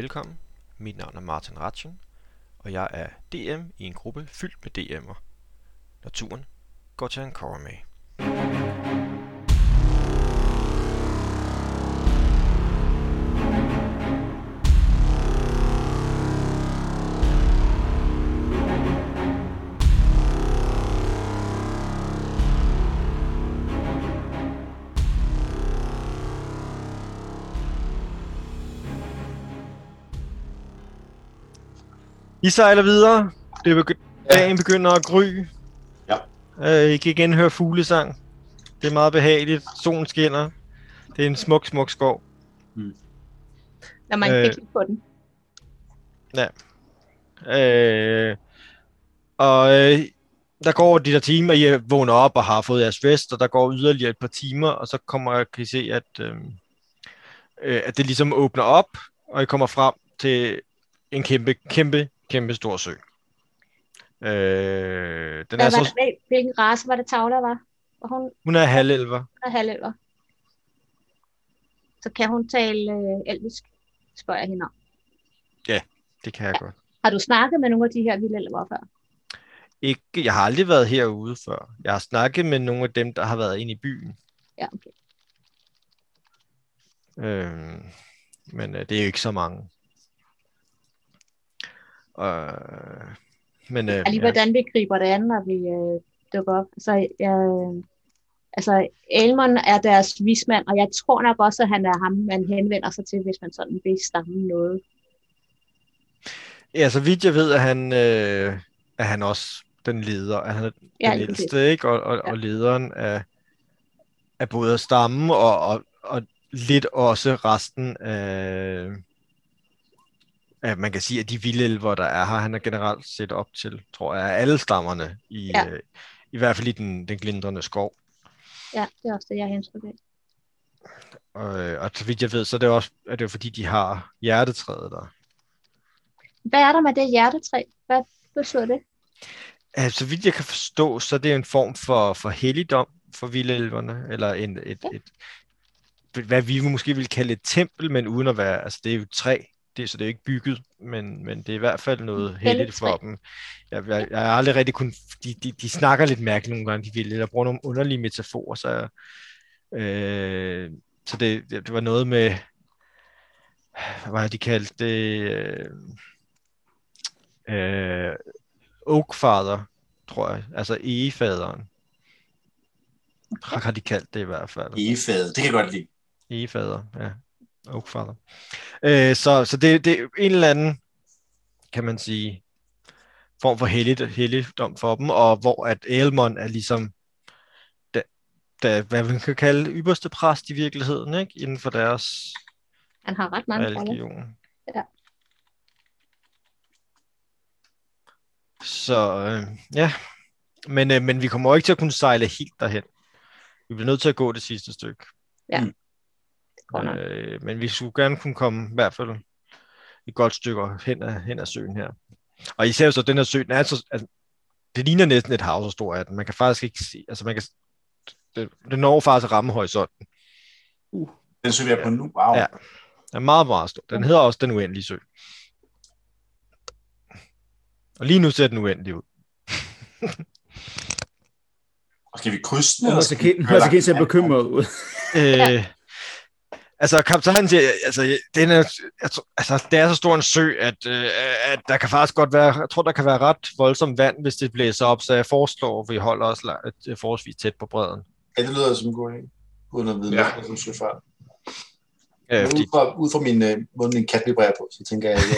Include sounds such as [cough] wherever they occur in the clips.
velkommen. Mit navn er Martin Ratchen, og jeg er DM i en gruppe fyldt med DM'er. Naturen går til en I sejler videre. Det begy- Ja. Dagen begynder at gry. Ja. Øh, I kan igen høre fuglesang. Det er meget behageligt. Solen skinner. Det er en smuk, smuk skov. Når man Øh. øh... kigger på den. Øh, og øh, der går de der timer, I vågner op og har fået jeres rest, og der går yderligere et par timer, og så kommer kan I se, at, øh, øh, at det ligesom åbner op, og I kommer frem til en kæmpe, kæmpe, kæmpe stor sø. Øh, den Hvad er så, det, hvilken race var det Tavla var? Var hun hun er halvelver. hun er halvelver? Så kan hun tale øh, elvisk, spørger jeg hende om. Det kan jeg godt. Har du snakket med nogle af de her vilde elver før? Ikke, jeg har aldrig været herude før. Jeg har snakket med nogle af dem, der har været inde i byen. Ja, okay. Øh, men øh, det er jo ikke så mange. Øh, men øh, Ja. Lige hvordan vi griber det an, når vi øh, dukker op. Så jeg, øh, altså, Elmon er deres vismand, og jeg tror nok også, at han er ham, man henvender sig til, hvis man sådan vil stamme noget. Ja, så vidt jeg ved, at han, øh, er han også den leder. At han er Ja, den ældste, ikke? Og, og, Ja. og lederen af, af både stammen og, og, og lidt også resten af, af, man kan sige, at de vilde elver, der er her, han er generelt set op til, tror jeg, alle stammerne, i, Ja. øh, i hvert fald i den, den glindrende skov. Ja, det er også det, jeg har indtryk af. Øh, og så vidt jeg ved, så er det også er det jo fordi, de har hjertetræet der. Hvad er der med det hjertetræ? Hvad betyder det? Altså, så vidt jeg kan forstå, så er det en form for, for helligdom for vildelverne, eller en, et, et, hvad vi måske vil kalde et tempel, men uden at være, altså det er jo træ, det, så det er ikke bygget, men, men det er i hvert fald noget helligt for træ. dem. Jeg, jeg, jeg har aldrig rigtig kun, de, de, de snakker lidt mærkeligt nogle gange, de vilde, eller bruger nogle underlige metaforer, så, øh, så det, det, var noget med, hvad var det, de kaldte det, øh, øh, Oakfather, tror jeg. Altså egefaderen. Har de kaldt det i hvert fald. Egefad, det kan jeg godt lide. Egefader, ja. Oakfather. Øh, så så det, det er en eller anden, kan man sige, form for helligt, helligdom for dem, og hvor at Aelmon er ligesom, da, da, hvad man kan kalde ypperste præst i virkeligheden, ikke? inden for deres Han har ret mange roller. religion. Ja. Så øh, ja, men, øh, men vi kommer jo ikke til at kunne sejle helt derhen. Vi bliver nødt til at gå det sidste stykke. Ja. Mm. Øh, men vi skulle gerne kunne komme i hvert fald et godt stykke hen ad, hen ad søen her. Og især jo så, den her sø, den er så, altså, det ligner næsten et hav, så stor er den. Man kan faktisk ikke se, altså man kan, det, det når faktisk at ramme horisonten. Den søger jeg på nu. Wow. Ja. Den er meget, meget stor. Den hedder også Den Uendelige Sø. Og lige nu ser den uendelig ud. Og skal vi krydse den? Og eller skal vi Masakin, køre langt? Masakin ser bekymret ud. Øh, altså, kaptajnen siger, altså, den er, altså, det er så stor en sø, at, øh, at der kan faktisk godt være, jeg tror, der kan være ret voldsomt vand, hvis det blæser op, så jeg foreslår, at vi holder os la- forholdsvis tæt på bredden. Ja, det lyder som en god idé. Uden at vide Ja. noget som søfart. Øh, Men fordi, ud fra, ud fra min, øh, måde, min kat vibrerer på, så tænker jeg, at øh,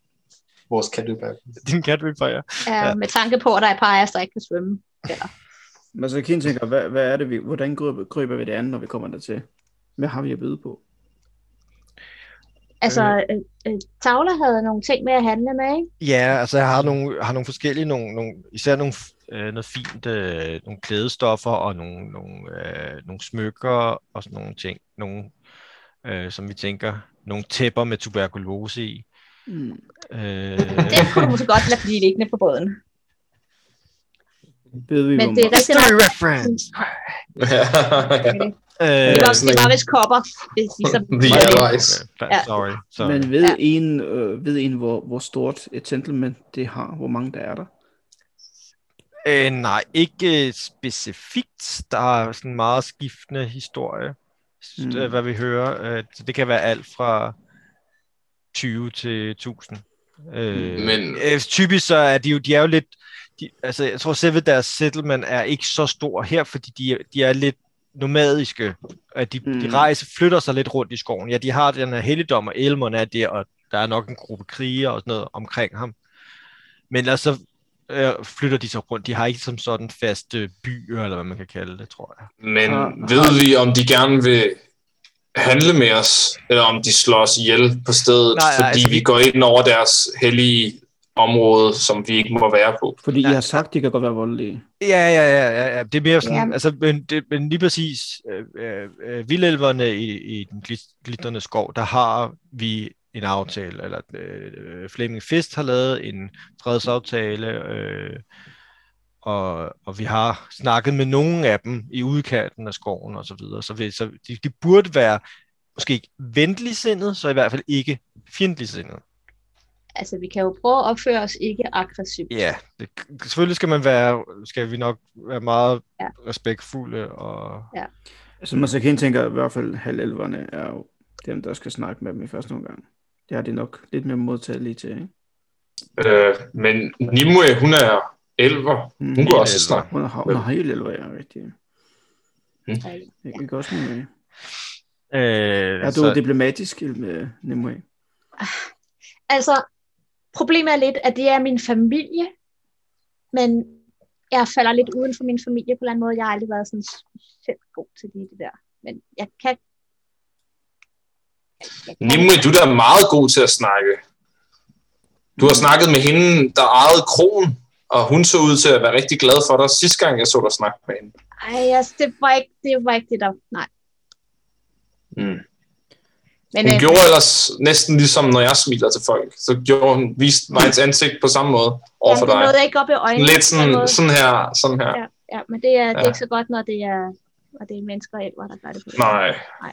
[laughs] vores kat vibrerer på. din kat vibrerer. Ja, med tanke på, at der er et par af os, der ikke kan svømme. Masakin tænker, hvad, hvad er det, vi, hvordan griber, griber vi det an, når vi kommer dertil? Hvad har vi at byde på? Altså, øh, øh, Tavla havde nogle ting med at handle med, ikke? Ja, altså jeg har nogle, har nogle forskellige, nogle, nogle, især nogle, øh, noget fint, øh, nogle klædestoffer og nogle, nogle, øh, nogle smykker og sådan nogle ting, nogle, øh, som vi tænker, nogle tæpper med tuberkulose i. Hmm. Øh, Det kunne du måske godt lade blive liggende på båden. Ved vi, Men det er meget? rigtigt Story reference! [laughs] Okay. Øh, Det var, det var vist kopper. Det, ligesom, [laughs] The Ja. Ja. sorry. sorry. Men ved Ja. en, øh, ved en hvor, hvor stort et settlement det har? Hvor mange der er der? Øh, nej, ikke øh, specifikt. Der er sådan en meget skiftende historie, Mm. mm. hvad vi hører. Øh, så det kan være alt fra 20 til 1000. Øh, Men- øh, typisk så er de jo, de er jo lidt, de, altså jeg tror selve deres settlement er ikke så stor her, fordi de, er- de er lidt nomadiske. At de, mm. De rejser, flytter sig lidt rundt i skoven. Ja, de har den her helligdom, og Elmon er der, og der er nok en gruppe krigere og sådan noget omkring ham. Men ellers så øh, flytter de sig rundt. De har ikke som sådan faste byer, eller hvad man kan kalde det, tror jeg. Men ved vi, om de gerne vil handle med os, eller om de slår os ihjel på stedet, Nej, nej, fordi altså, vi vi- går ind over deres hellige område, som vi ikke må være på. Fordi Ja. I har sagt, de kan godt være voldelige. Ja, ja, ja, ja, ja. Det er mere sådan, Ja. altså, men, det, men lige præcis, øh, øh, øh, vildælverne i, i den glit- glitterne skov, der har vi en aftale, eller øh, Fleming Fist har lavet en fredsaftale, øh, og, og vi har snakket med nogle af dem i udkanten af skoven og så videre, så, vi, så de, de burde være måske ikke venligsindet, så i hvert fald ikke fjendtligsindet. Altså, vi kan jo prøve at opføre os ikke aggressivt. Ja, det, selvfølgelig skal man være, skal vi nok være meget Ja. respektfulde og Altså, man så kan tænker i hvert fald, halvelverne er jo dem, der skal snakke med dem i første omgang. Det har de nok lidt mere modtagelige til, ikke? Øh, men Nimue, hun er elver. Mm. Hun kunne også elver. snakke. Hun har, hun har helt elver, ja, rigtigt. Ja. Jeg kan også Nimue. Øh, Er du så, diplomatisk med Nimue? Altså, problemet er lidt, at det er min familie, men jeg falder lidt uden for min familie på en eller anden måde. Jeg har aldrig været sådan specielt god til lige det der. Men jeg kan... Jeg kan du er da meget god til at snakke. Du har snakket med hende, der ejede kronen, og hun så ud til at være rigtig glad for dig sidste gang, jeg så dig snakke med hende. Ej, altså, det var ikke det, var ikke det der... Nej. Mm. Men, Hun øh, gjorde ellers næsten ligesom, når jeg smiler til folk. Så gjorde hun, viste mig hendes ansigt på samme måde over for jamen, det dig. nåede jeg ikke op i øjnene. Lidt sådan, sådan her, sådan her. Ja, ja, men det er, det er Ja. ikke så godt, når det er, når det er mennesker og ældre, der gør det på Nej. Nej.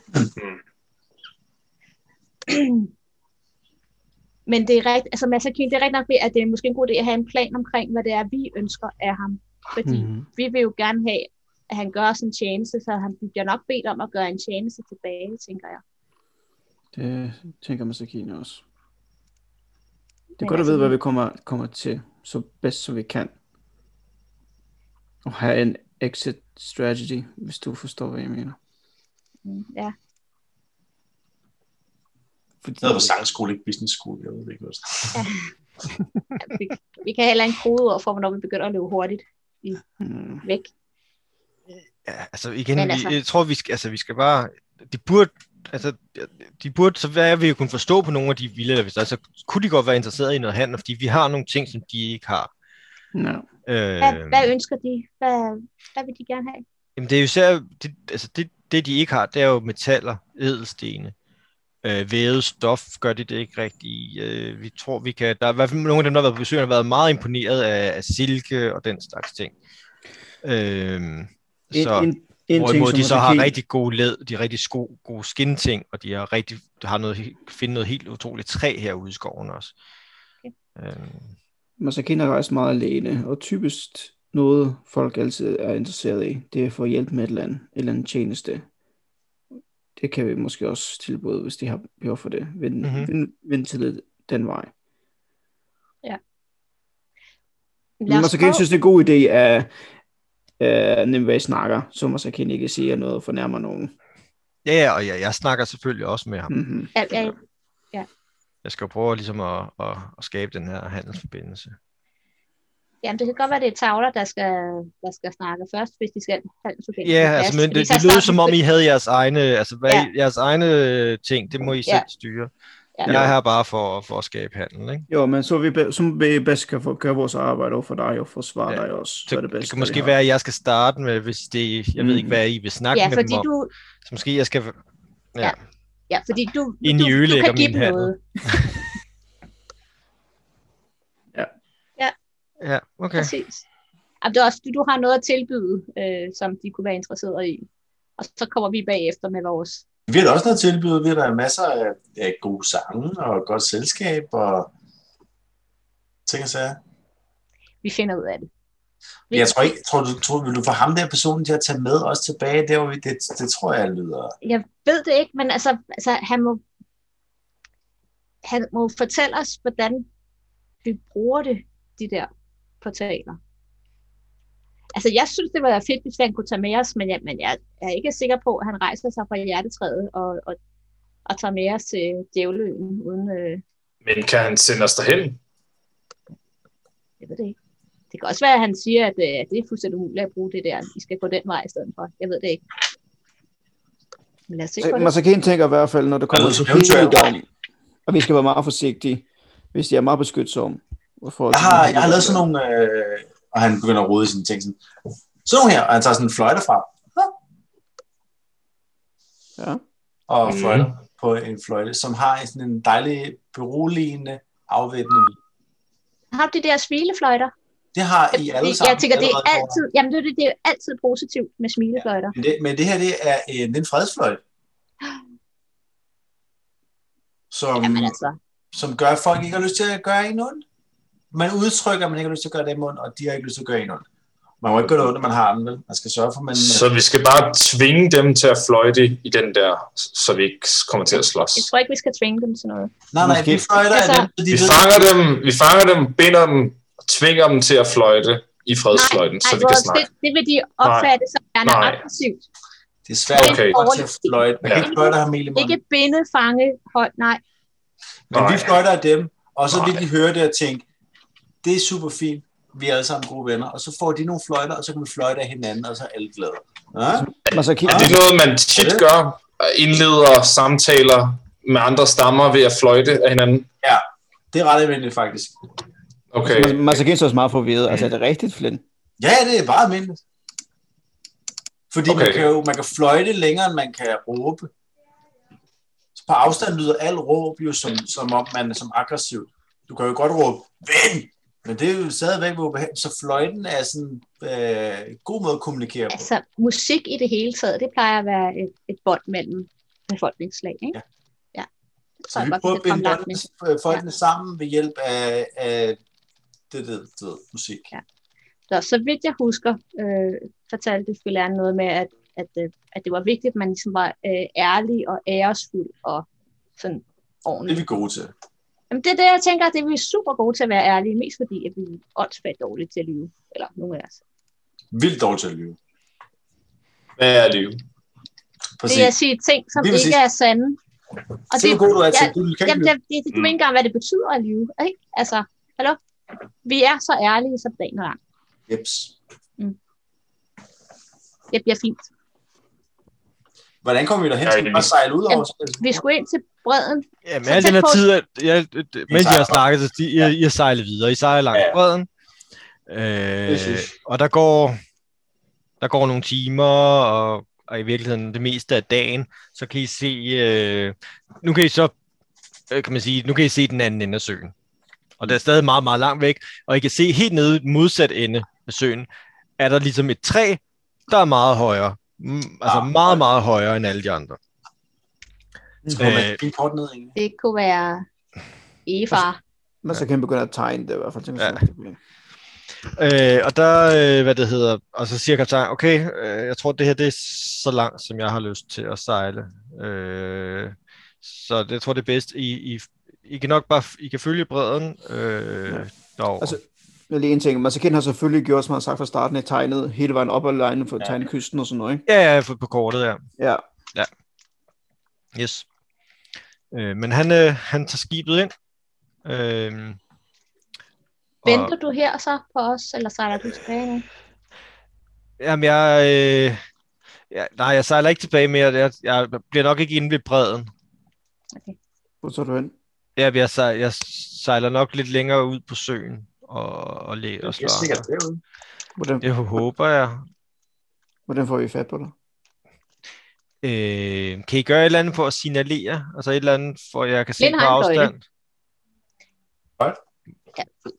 Men det er rigtigt, altså Mads Akin, det er rigtig nok ved, at det er måske en god idé at have en plan omkring, hvad det er, vi ønsker af ham. Fordi mm. Vi vil jo gerne have, at han gør sådan en tjeneste, så han bliver nok bedt om at gøre en tjeneste tilbage, tænker jeg. Det tænker man så kine også. Det er Men godt at altså, vide, hvad vi- kommer, kommer til, så bedst som vi kan. Og have en exit strategy, hvis du forstår, hvad jeg mener. Mm, Ja, Fordi, Jeg havde på sangskole, ikke business school. Jeg ved det ikke, hvad ja vi, vi kan heller en kodeord for, hvornår vi begynder at løbe hurtigt mm, væk. ja, altså igen, Men vi, altså- jeg tror, vi skal, altså, vi skal bare, de burde, altså, de burde, så hvad er vi jo kunne forstå på nogle af de vilde, hvis altså, kunne de godt være interesseret i noget handel, fordi vi har nogle ting, som de ikke har. no. Øh, Hvad, hvad ønsker de? Hvad, hvad vil de gerne have? Jamen det er jo især, det, altså det, det de ikke har, det er jo metaller, edelstene. Øh, vævet stof gør de det ikke rigtigt. Øh, vi tror, vi kan, der er i hvert fald nogle af dem, der har været på besøg, har været meget imponeret af, af silke og den slags ting. Øh, så, en, en, en hvorimod som de så har rigtig gode læd, de har rigtig sko, gode skinting, og de har rigtig, de har noget, finde noget helt utroligt træ herude i skoven også. Okay. Øh, Masakine har rejst meget alene, og typisk noget, folk altid er interesseret i, det er at få hjælp med et eller andet, et eller andet tjeneste. Det kan vi måske også tilbyde, hvis de har behov for det. Vind, Mhm. mm-hmm. vind, vind til den vej. Lad os Masakine prøve- synes, det er en god idé, at uh, Nimue snakker, så Masakine ikke siger noget og fornærmer nogen. ja, ja, og jeg, jeg snakker selvfølgelig også med ham. Mm-hmm. Ja, ja, Jeg skal jo prøve ligesom at, at, at skabe den her handelsforbindelse. Jamen, det kan godt være, det er tavler, der skal, der skal snakke først, hvis de skal have en forbindelse Ja, altså, men det, så det lød starten- som om, I havde jeres egne, altså hvad, Ja. ja. jeres egne ting, det må I selv Ja. styre. Ja. Jeg er her bare for, for at skabe handel, ikke? Jo, men så vi, be- så vi bedst kan få, gøre vores arbejde over for dig og forsvare Ja. dig også. Så, det, det det bedste, kan måske være, at jeg skal starte med, hvis det, jeg ved ikke, Mm. hvad I vil snakke Ja, med fordi dem om. du, Så måske jeg skal, ja, ja, fordi du, Inden du, I du kan give dem handel. noget. [laughs] ja, okay. Præcis. Jamen, det er også, du, du har noget at tilbyde, øh, som de kunne være interesseret i. Og så kommer vi bagefter med vores. Vi har da også noget tilbud. Vi har da masser af, af gode sange og godt selskab og ting og sager. Vi finder ud af det. Vi, Jeg tror ikke, tror du, tror, vil du få ham der personen til at tage med os tilbage? Der, hvor vi, det, det tror jeg lyder. jeg ved det ikke, men altså, altså han må han må fortælle os, hvordan vi bruger det, de der portaler. Altså, jeg synes, det var fedt, hvis han kunne tage med os, men jeg, men jeg er ikke sikker på, at han rejser sig fra hjertetræet og, og, og tager med os til djævløen, uden, øh, Men kan han sende os derhen? jeg ved det ikke. Det kan også være, at han siger, at øh, det er fuldstændig umuligt at bruge det der. I skal gå den vej i stedet for. Jeg ved det ikke. Men lad os se på det. Masakin tænker i hvert fald, når det kommer Altså, til helligdom, og vi skal være meget forsigtige, hvis de er meget beskytsomme. For Jeg har, jeg har lavet sådan nogle, øh, og han begynder at rode i sine ting. Sådan, sådan her, og han tager sådan en fløjte frem. Ja. Og Mhm. fløjter på en fløjte, som har sådan en dejlig beroligende, afvæbnende lyd. Har du de der smilefløjter? Det har I alle Det- sammen. Jeg tænker, det er altid, jamen det, er det, er altid positivt med smilefløjter. Men det, men det her, det er en, det er en fredsfløjte. Som, Jamen altså, som gør, at folk ikke har lyst til at gøre en ondt. Man udtrykker, at man ikke har lyst til at gøre dem ondt, og de har ikke lyst til at gøre en ondt. Man må ikke gøre noget ondt, når man har den, vel? Man skal sørge for, at man... Så vi skal bare tvinge dem til at fløjte i den der, så vi ikke kommer til at slås. jeg tror ikke, vi skal tvinge dem til noget. Nej, nej, vi fløjter Altså- dem, Vi ved... fanger dem, vi fanger dem, binder dem, og tvinger dem til at fløjte i fredsfløjten, så Nej, vi kan snakke. det, det vil de opfatte som værende Nej. aggressivt. Det er svært Okay. okay. til at fløjte. Man kan Ja. ikke fløjte i munden. Ikke binde, fange, hold, nej. Men vi Nej. fløjter af dem, og så vil Nej. de høre det og tænke, det er super fint, vi er alle sammen gode venner, og så får de nogle fløjter, og så kan vi fløjte af hinanden, og så er alle glade. Ja? Er det noget, man tit gør? Indleder samtaler med andre stammer ved at fløjte af hinanden? Det er ret almindeligt, faktisk. Okay. Mas- Masakin er også meget forvirret. Altså, er det rigtigt, Flynn? Ja, det er meget almindeligt. Fordi okay. man, kan jo man kan fløjte længere, end man kan råbe. Så på afstand lyder al råb jo som, som om man er som aggressiv. Du kan jo godt råbe, ven! Men det er jo stadigvæk ubehageligt. Så fløjten er sådan øh, en god måde at kommunikere på. Altså, musik i det hele taget, det plejer at være et, et bånd mellem befolkningslag, ikke? Ja. Ja. Det Så jeg vi godt, prøver at binde folkene, øh, folkene sammen ved hjælp af, af det, det, det, musik. Ja. Så, så vidt jeg husker, øh, fortalte Filan noget med, at, at, øh, at det var vigtigt, at man ligesom var øh, ærlig og æresfuld og sådan Det er ordentlig. vi gode til. Jamen, det er det, jeg tænker, at det er vi super gode til at være ærlige, mest fordi, at vi er åndssvagt dårlige til at lyve, eller nogle af os. Vildt dårligt til at lyve. Hvad er det? Præcis. Det er at sige ting, som Lige ikke er sande. Og Se, hvor god du er til. Du kan ikke Jamen, lyve. det, det, det, du Mm. ved ikke engang, hvad det betyder at lyve. Ikke? Altså, hallo? Vi er så ærlige som dagen lang. Jeps. Det bliver fint. Hvordan kommer vi derhen? Skal vi bare sejle ud over? Vi skulle ind til bredden. Ja, med al den her på- tid, at, ja, mens I sejler har snakket, så de, I, I har sejlet videre. I sejler langs Ja. bredden. Øh, og der går, der går nogle timer, og, og i virkeligheden det meste af dagen, så kan I se, øh, nu kan I så, øh, kan man sige, nu kan I se den anden ende af søen. Og det er stadig meget, meget langt væk, og I kan se helt nede modsatte ende af søen, er der ligesom et træ, der er meget højere. Mm, altså Ah, meget, meget højere end alle de andre. Skriver man Øh, kort ned, egentlig? Det kunne være Eva. Masakin begynder at tegne det i hvert fald. Tænker, Ja. Øh, og der, øh, hvad det hedder, og så siger kaptajn, okay, øh, jeg tror, det her det er så langt, som jeg har lyst til at sejle. Øh, så det jeg tror det er bedst. I, I, I kan nok bare, I kan følge bredden øh, Ja. derover. Altså, Jeg lige en ting. Masakin har selvfølgelig gjort, som han har sagt fra starten, at tegnet hele vejen op ad lejen for at Ja. tegne kysten og sådan noget, ikke? Ja, ja, på på kortet, ja. Ja. Yes. Øh, men han, øh, han tager skibet ind. Øh, Venter du her så på os, eller sejler du tilbage nu? Jamen, jeg... Øh, ja, nej, jeg sejler ikke tilbage mere. Jeg, jeg bliver nok ikke inde ved bredden. Hvor tager du hen? Ja, jeg, sejler, jeg sejler nok lidt længere ud på søen og, og, læ- og Jeg slår er sikkert derude. Hvordan, Det håber jeg. hvordan får vi fat på dig? Øh, kan I gøre et eller andet for at signalere? Altså et eller andet, for jeg kan se Lind på har en fløjte. afstand?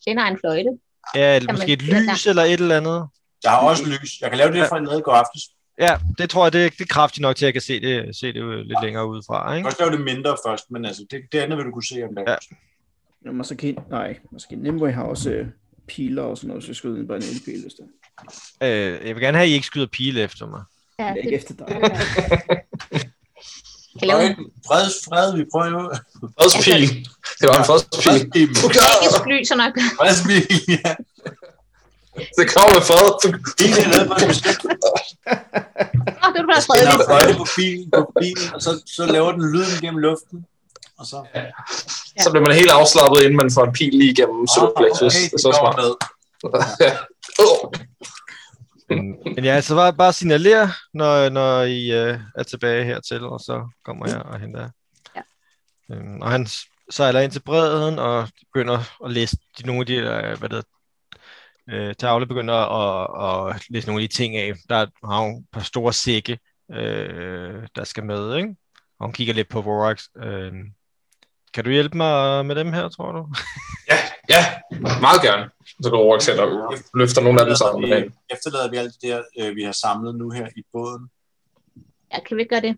Den har en fløjte. Ja, eller Kan måske et lys eller et eller andet. Jeg har også lys. Jeg kan lave det fra en nede i går aftes. Ja, det tror jeg, det, det er kraftigt nok til, at jeg kan se det, se det lidt længere udefra. Du kan Ikke? også lave det mindre først, men altså, det, det andet vil du kunne se om dagen. Ja. Ja, Masaki, nej, Masaki Nimue har også øh, piler og sådan noget, så skyder den bare en elpil, hvis det Øh, jeg vil gerne have, at I ikke skyder pile efter mig. Ja, er. det, Ikke efter dig. [laughs] Fred, fred, vi prøver jo. Fredspil. Det var en fredspil. Ikke skly, så nok. Fredspil, ja. Det kommer med fred. Bilen er nede på en bestemt. Åh, det var fredeligt. har fløjte på bilen, på bilen, og så, så laver den lyden gennem luften. Og så... Så bliver man helt afslappet, inden man får en pil lige igennem solplexus. okay, Det er så smart. med. Ja. [laughs] Åh. Men, ja, så bare, bare signalere, når, når I øh, er tilbage hertil, og så kommer jeg og henter jer. Ja. Øhm, og han sejler ind til bredden og begynder at læse de, nogle af de øh, hvad det øh, tavle begynder at, at læse nogle af de ting af. Der er- har hun et par store sække, øh, der skal med, ikke? Og hun kigger lidt på Vorax. Øh, kan du hjælpe mig med dem her, tror du? [laughs] Ja, ja, meget gerne. Så går Rorik selv og løfter nogle af dem sammen med Vi efterlader vi alt det der, øh, vi har samlet nu her i båden. Ja, kan vi ikke gøre det?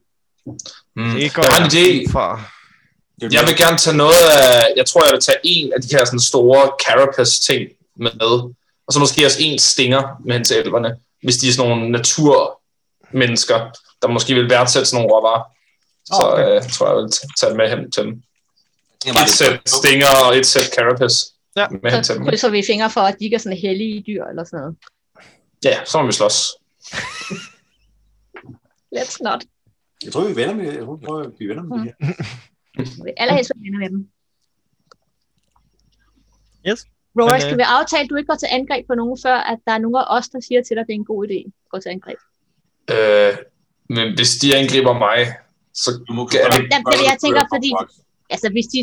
Mm. Det går Jeg har en idé. ud fra. Jeg vil gerne tage noget af, jeg tror, jeg vil tage en af de her sådan store carapace ting med, og så måske også en stinger med hen til elverne, hvis de er sådan nogle naturmennesker, der måske vil værdsætte sådan nogle råvarer. Så Okay. øh, tror jeg, jeg vil tage det med hen til dem. Et sæt stinger og et sæt carapace Ja. med Så krydser vi fingre for, at de ikke er sådan hellige dyr eller sådan noget. Ja, så må vi slås. [laughs] Let's not. Jeg tror, vi er venner med Jeg tror, vi prøver at blive venner med det her. Jeg vil allerhelst være venner med dem. Yes. Rory, Men, øh, skal vi aftale, at du ikke går til angreb på nogen, før at der er nogen af os, der siger til dig, at det er en god idé at gå til angreb? Øh, men hvis de angriber mig, så Du må Ja, det- det, jeg tænker, fordi altså, hvis, de,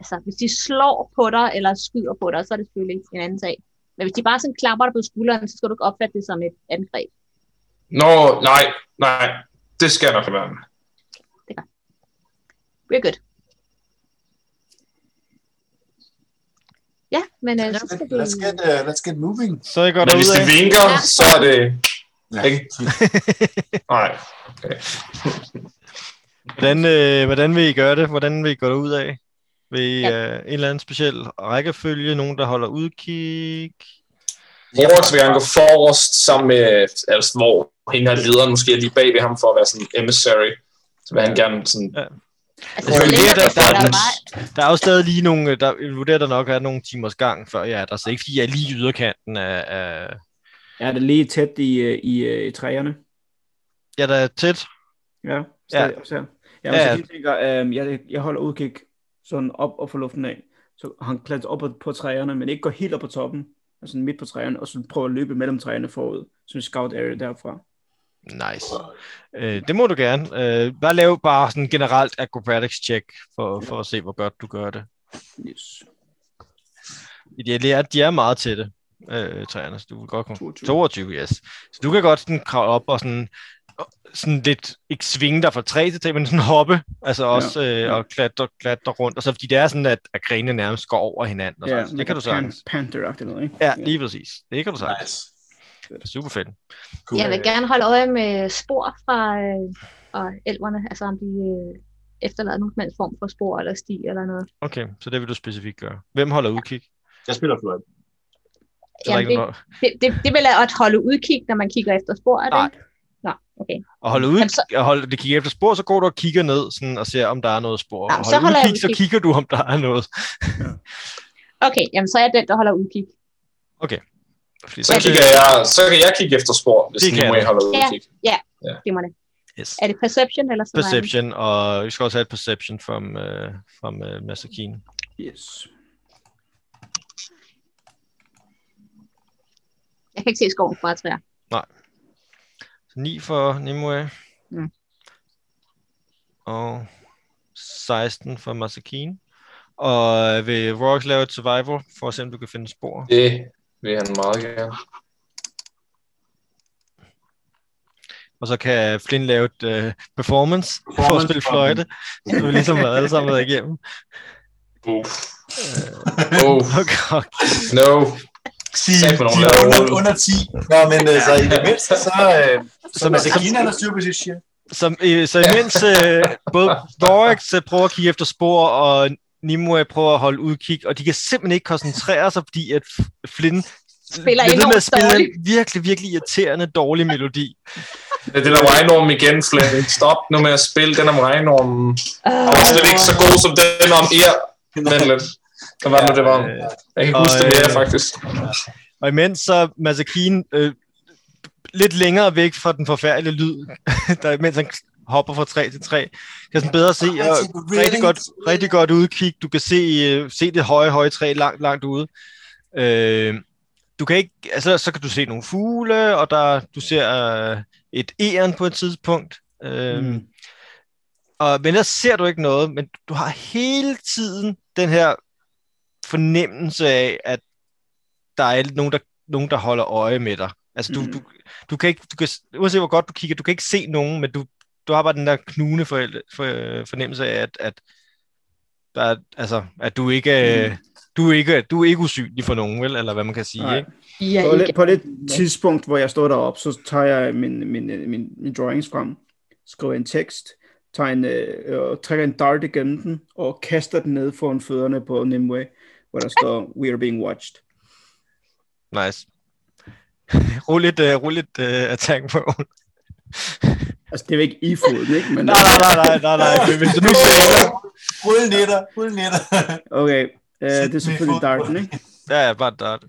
altså, hvis de slår på dig, eller skyder på dig, så er det selvfølgelig en anden sag. Men hvis de bare sådan klapper dig på skulderen, så skal du ikke opfatte det som et angreb. Nå, nej, nej, det skal jeg lade være med. We're good. Ja, men øh, så skal vi... Let's get, uh, let's get moving. Så I går Men hvis de vinker, Ja. så er det... Ja. Ikke? Nej. Hvordan, øh, hvordan vil I gøre det? Hvordan vil I gå derud af? Vil I øh, en eller anden speciel rækkefølge? Nogen, der holder udkig? Rorax vil gerne gå forrest sammen med, altså, hvor hende her lederen måske er lige bag ved ham for at være sådan emissary. Så vil han gerne sådan... Altså, Jeg så længe der, der- der, der- der er. Der jo stadig lige nogle, der jeg vurderer der nok er nogle timers gang, før jeg er der. Så ikke fordi jeg er lige i yderkanten af, af Er det lige tæt i, øh, i, øh, i træerne? ja, der er tæt. Ja, stadig ja. også her. Ja, Ja, så jeg tænker, øh, jeg, jeg holder udkig sådan op og for luften af. Så han klatrer op på, træerne, men ikke går helt op på toppen, altså midt på træerne, og så prøver at løbe mellem træerne forud, som scout area derfra. Nice. Øh, det må du gerne. Øh, bare lave bare sådan generelt acrobatics check, for, for at se, hvor godt du gør det. Yes. Ideelt er, at de er meget tætte, øh, træerne, så du vil godt komme 22. 22, yes. Så du kan godt sådan kravle op og sådan, sådan lidt, ikke svinge dig fra træ til træ, men sådan hoppe, altså også øh, ja. og klatre, klatre rundt, og så fordi det er sådan, at, at grenene nærmest går over hinanden, og Ja, det kan du sagtens. Panther-agtigt noget, ikke? Ja, lige præcis. Det kan du sagtens. Nice. Super fedt. Cool. Jeg vil gerne holde øje med spor fra øh, og elverne, altså om de øh, efterlader nogen som form for spor eller sti eller noget. Okay, så det vil du specifikt gøre. Hvem holder udkig? Jeg spiller fløjt. Er Jamen, det, det, det, det vil jeg at holde udkig, når man kigger efter spor, er det Nej. ikke? Nå, okay. og holde ud, så- og holde, det kigger efter spor, så går du og kigger ned sådan, og ser, om der er noget spor. Jamen, og så holder jeg udkig, så udkig. kigger du, om der er noget. [laughs] Okay, jamen så er jeg den, der holder udkig. Fordi Så det- kigger jeg, så kan jeg kigge efter spor, hvis Det kan du. holder Ja. udkig. Det må det. Yes. Er det perception eller sådan noget? Perception, og vi skal også have et perception from, uh, from uh, Masakine. Yes. Jeg kan ikke se skoven fra træer. Så 9 for Nimue. Mm. Og 16 for Masakine. Og vil Rox lave et survival, for at se, om du kan finde spor? Det vil han meget gerne. Og så kan Flynn lave et uh, performance, for at Performance spille fløjte. Så vi ligesom har alle sammen været igennem. Uff. Uh, Oh, oh, God. no. Sige, de er under, under 10. Nå, men altså, i det mindste, så, øh, så han har styr på sit shit. Som, øh, så imens øh, både Vorax øh, prøver at kigge efter spor, og Nimue prøver at holde udkig, og de kan simpelthen ikke koncentrere sig, fordi at Flynn Spiller ved med at spille en virkelig, virkelig irriterende dårlig melodi. Det er det der regnorm igen, Flynn. Stop nu med at spille den om regnormen. Uh, Den er slet ikke så god som den om er. Hvad var det nu, det var? Øh, Jeg kan og, huske det mere, øh, faktisk. Og imens så Masakine øh, lidt længere væk fra den forfærdelige lyd, [laughs] der, mens han hopper fra træ til træ, kan sådan bedre se og rigtig godt, rigtig godt udkig. Du kan se, øh, se det høje, høje træ langt, langt ude. Øh, du kan ikke, altså, så kan du se nogle fugle, og der, du ser øh, et æren på et tidspunkt. Øh, Mm. og, men ellers ser du ikke noget, men du har hele tiden den her fornemmelse af, at der er nogen, der, nogen, der holder øje med dig. Altså, du, Mm. du, du kan ikke, du kan, uanset hvor godt du kigger, du kan ikke se nogen, men du, du har bare den der knugende for, for, fornemmelse af, at, at, der er, altså, at du ikke, mm. du er ikke, du er ikke usynlig for nogen, vel? Eller hvad man kan sige, Nej. ikke? ja, På, det, på det tidspunkt, hvor jeg står deroppe, så tager jeg min, min, min, min drawings frem, skriver en tekst, tager en, øh, og trækker en dart igennem den, og kaster den ned foran fødderne på Nimue, hvor der står, we are being watched. Nice. [laughs] rul lidt, uh, rul lidt uh, attack på. [laughs] Altså, det er jo ikke i foden, ikke? Men, nej, nej, nej, nej, nej, nej. Hvis du nu [laughs] ser, Rul netter, rul netter. Okay, øh, Sæt det er selvfølgelig darten, ikke? ja, ja, bare dart.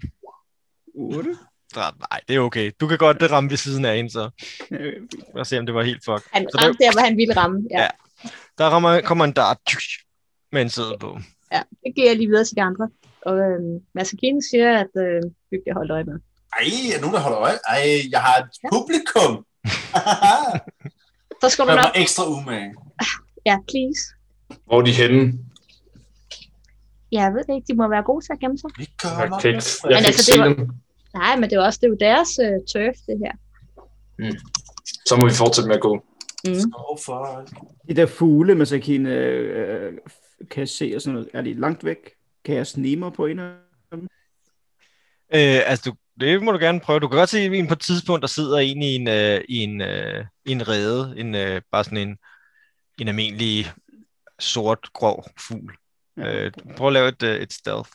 8. Dart, Nej, det er okay. Du kan godt det ramme ved siden af en, så Øh, lad os se, om det var helt fuck. Han Så der- ramte der, hvor han ville ramme. Ja, Ja. Der rammer, kommer en dart med en sæde på. Ja. det giver jeg lige videre til de andre. Og øhm, Masakine siger, at øh, vi bliver holdt øje med. Ej, er der nogen, der holder øje? Ej, jeg har et publikum. [laughs] Så skal du nok... ekstra umage. Ja, please. Hvor er de henne? Ja, jeg ved det ikke. De må være gode til at gemme sig. Vi Jeg kommer. kan ikke, jeg Men kan altså, ikke det se var- dem. Nej, men det er også det er jo deres øh, turf, det her. Så må vi fortsætte med at gå. Mm. De der fugle, man så kan, øh, kan jeg se og sådan noget, er de langt væk? Kan jeg snige mig på en af dem? Øh, altså, du, det må du gerne prøve. Du kan godt se en på et tidspunkt, der sidder en i en, øh, i en, øh, i en rede. En, øh, bare sådan en, en almindelig sort, grov fugl. Ja. Øh, prøv at lave et, øh, et stealth.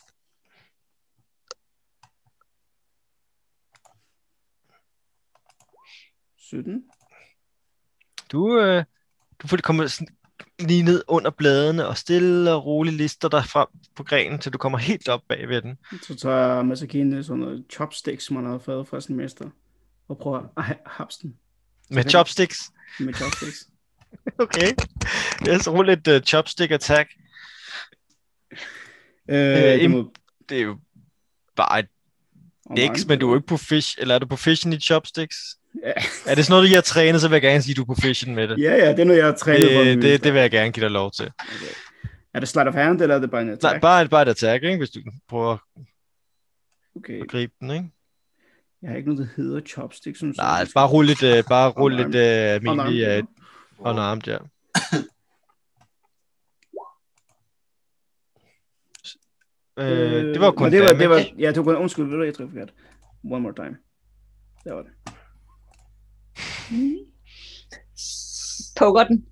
17. Du, øh, du får komme sådan lige ned under bladene og stille og roligt lister dig frem på grenen, til du kommer helt op bag ved den. Så tager Masakine sådan noget chopsticks, som han har fået fra sin mester, og prøver at ha- hapse den Med Okay. chopsticks. med chopsticks. [laughs] Okay. Jeg så et uh, chopstick attack. øh, Øh, det må, Det er jo bare et mange- men du er jo ikke proficient, eller er du proficient i chopsticks? Ja. [laughs] Er det sådan noget, du har trænet, så vil jeg gerne sige, at du er proficient med det. Ja, ja, det er noget, jeg har trænet det, det, det vil jeg gerne give dig lov til. Er det sleight of hand, eller er det bare en Nej, attack? bare, et- bare et attack, ikke? hvis du prøver Okay, at gribe den. Ikke? jeg har ikke noget, der hedder chopsticks. Som Nej, sådan. bare rulle lidt, uh, bare rulle lidt Unarmed. uh, almindelig uh, unarmed, ja. Øh, det var kun det var, det var, damage. ja, det var kun, undskyld, ved du, jeg tror forkert. One more time. Der var det. Poker den.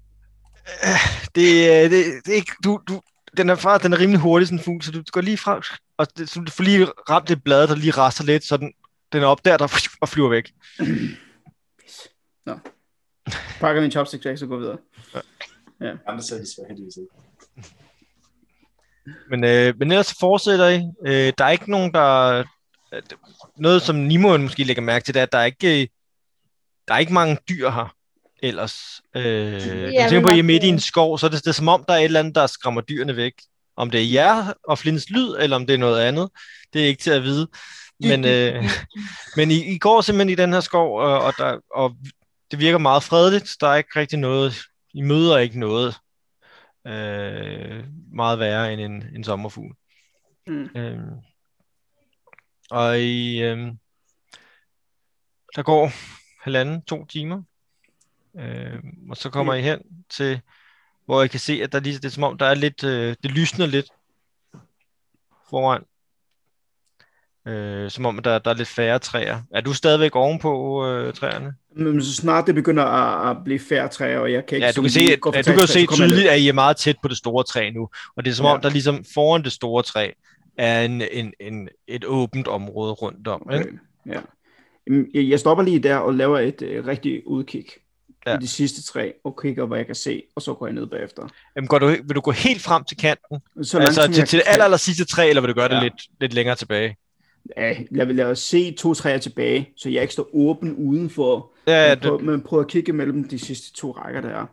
det, øh, det, det er ikke, du, du, den er, fra, den er rimelig hurtig, sådan en fugl, så du går lige frem, og det, så du får lige ramt det blad, der lige raster lidt, så den, den er op der, der [laughs] og flyver væk. Nå. Pakker min chopsticks væk, så går vi videre. Andre sagde, de skal heldigvis ikke. Men, øh, men ellers så fortsætter I. Øh, der er ikke nogen, der... Noget, som Nimoen måske lægger mærke til, det er, at der er ikke, der er ikke mange dyr her ellers. Øh, jeg men tænker på, at I er midt i en øh, skov, så er det, det er som om, der er et eller andet, der skræmmer dyrene væk. Om det er jer og Flints lyd, eller om det er noget andet, det er ikke til at vide. Men, [laughs] øh, men I, I går simpelthen i den her skov, og, og, der, og det virker meget fredeligt. Der er ikke rigtig noget, I møder ikke noget øh, meget værre end en, en sommerfugl. Mm. Øhm, og i, øhm, der går halvanden, to timer, øhm, og så kommer I hen til, hvor I kan se, at der lige, det er som om, der er lidt, øh, det lysner lidt foran. Øh, som om, der, der er lidt færre træer. Er du stadigvæk ovenpå øh, træerne? Men så snart det begynder at, at blive færre træer, og jeg kan ikke Ja, du kan, se, at, ja, du kan træ, se jeg tydeligt, at I er meget tæt på det store træ nu. Og det er som om, Ja. der ligesom foran det store træ er en, en, en, et åbent område rundt om. Ikke? Okay, ja. Jamen, Jeg stopper lige der og laver et øh, rigtigt udkig Ja. ja. i de sidste tre, og kigger, hvad jeg kan se, og så går jeg ned bagefter. Jamen, går du, vil du gå helt frem til kanten? Så altså som til, til det aller, aller sidste træ, eller vil du gøre det Ja. lidt, lidt længere tilbage? Ja, jeg vil lade os se to træer tilbage, så jeg ikke står åben udenfor. Ja, men, det, prøv, men prøv at kigge mellem de sidste to rækker, der er.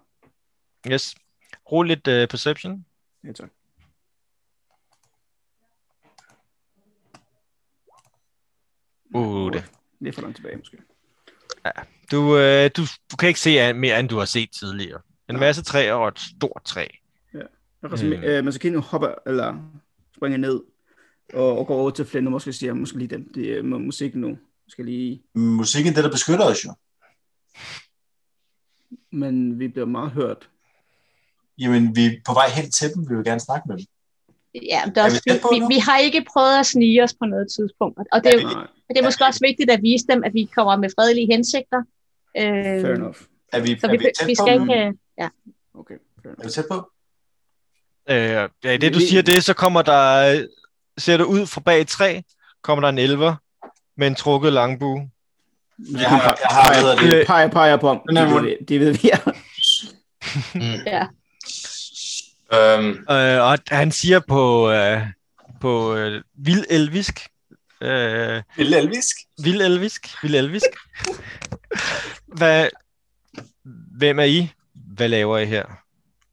yes. Rul lidt uh, perception. Ja, tak. Uh, det. Lidt for langt tilbage, måske. Du, øh, du, du kan ikke se mere, end du har set tidligere. En Nej. masse træer og et stort træ. Jeg kan mm. øh, man skal hopper, eller springer ned, og, og går over til Flynn, og måske siger, måske lige dem, det er musik nu. Skal lige, Musikken, det der beskytter os jo. men vi bliver meget hørt. Jamen, vi er på vej hen til dem. Vi vil gerne snakke med dem. Ja, det er Er også, på vi, vi, vi har ikke prøvet at snige os på noget tidspunkt. Og det er, jo, det er måske også vigtigt at vise dem, at vi kommer med fredelige hensigter. Øh, fair enough. Er vi, så er vi, vi tæt vi på skal dem? ikke... Ja. Okay, fair Er enough. vi tæt på? Øh, ja, i det du siger det, så kommer der, ser du ud fra bag et træ, kommer der en elver med en trukket langbue. Jeg har, jeg har, peger, peger på ham. Den er Det, mund. ved vi- det ved vi, ja. Ja. Øhm, Øh, og han siger på, øh, på øh, vild elvisk, øh, Lille Elvisk. vild elvisk, vild elvisk. Hvad, hvem er I? Hvad laver I her?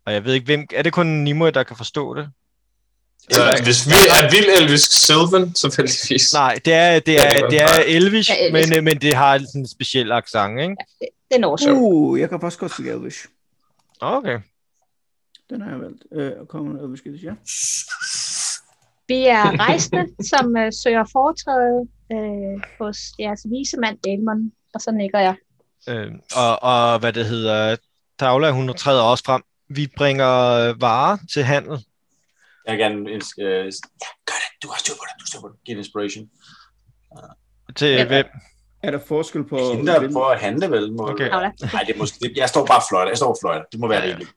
Og jeg ved ikke, hvem, er det kun Nimue, der kan forstå det? så hvis vi er vild elvisk Sylvan, tilfældigvis. Nej, det er, det er, det er elvisk, Ja, elvisk. men, øh, men det har sådan en speciel accent, ikke? Det er norsk. Uh, jeg kan faktisk godt sige Elvish. Okay. Den har jeg valgt. Øh, kommer skal det sige? Vi er rejsende, som øh, søger foretræde øh, hos jeres visemand Elmon, og så nikker jeg. Øh, og, og hvad det hedder, Tavla, hun træder også frem. Vi bringer øh, varer til handel. Jeg vil gerne... Øh, ja, gør det. Du har styr på det. Du har styr på det. Giv inspiration. Til Ja. hvem? Er der forskel på... Hende, der prøver at handle vel. Må... Okay. Nej, det er måske... det- Jeg står bare fløjter. Jeg står og fløjter. Det må være Ja, ja. rigeligt.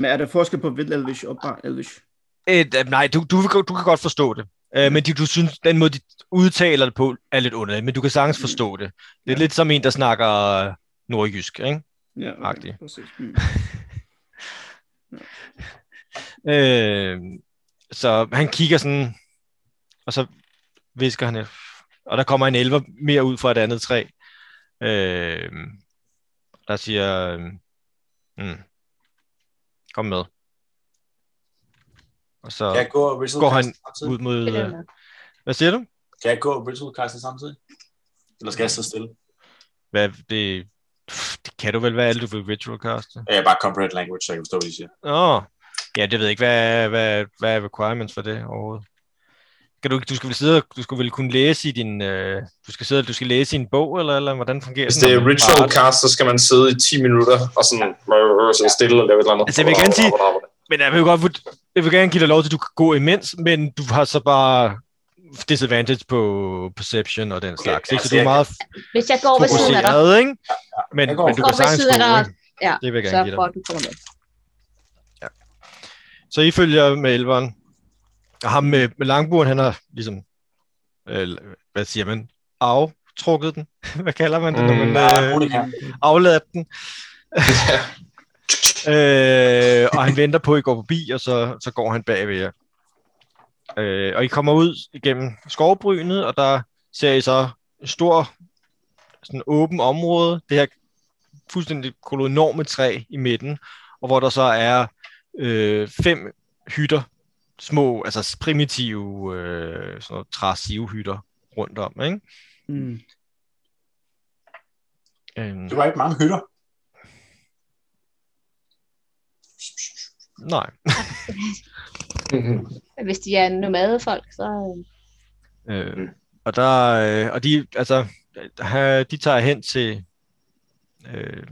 Men er der forskel på Vild Elvish og bare Elvish? Et, øh, nej, du, du, du kan godt forstå det. Øh, men de, du synes, den måde, de udtaler det på, er lidt underlig, men du kan sagtens forstå det. Det er Ja. lidt som en, der snakker nordjysk, ikke? Ja, Agtig. præcis. Mm. [laughs] Øh, så han kigger sådan, og så visker han, og der kommer en elver mere ud fra et andet træ. Øh, der siger, øh, mm, kom med. Og så Kan jeg gå og går han samtidig? ud mod... Øh, hvad siger du? Kan jeg gå og ritual caste samtidig? Eller skal jeg stå stille? Hvad, det, det kan du vel være alt, du vil ritual caste? Jeg er bare comprehend language, så jeg kan forstå, hvad de siger. Åh, ja, det ved jeg ikke. Hvad, hvad, hvad er requirements for det overhovedet? Kan du, du skal vel sidde, og- du skal vel kunne læse i din, øh, du skal sidde, du skal læse i en bog, eller, eller hvordan fungerer Hvis den, det er ritual cast, så skal man sidde i 10 minutter og sådan øh, sidde stille og lave et eller andet. Altså, jeg vil gerne sige- Men jeg vil godt, jeg vil gerne give dig lov til, at du kan gå imens, men du har så bare disadvantage på perception og den Okay, slags. ikke? Så du er meget Hvis jeg går ved siden af dig, ikke? Men, går- men du går kan sagtens siden af gå, ja, Det vil jeg gerne give for, dig. at du kommer med. Så I følger med elveren. Og ham med, med langburen, han har ligesom, øh, hvad siger man, aftrukket den. [laughs] hvad kalder man det, når man Mm, Ja, øh, Monika. afladet den? [laughs] øh, og han venter på, at I går forbi, og så, så går han bagved jer. Øh, og I kommer ud igennem skovbrynet, og der ser I så en stor sådan åben område. Det her fuldstændig kolonorme træ i midten, og hvor der så er øh, fem hytter, små, altså primitive øh, sådan træsivhytter rundt om, ikke? Mm. Øhm, Det var ikke mange hytter. nej. [laughs] Hvis de er nomadefolk, så... Øh, Mm. og der, øh, og de, altså, ha- de tager hen til øh,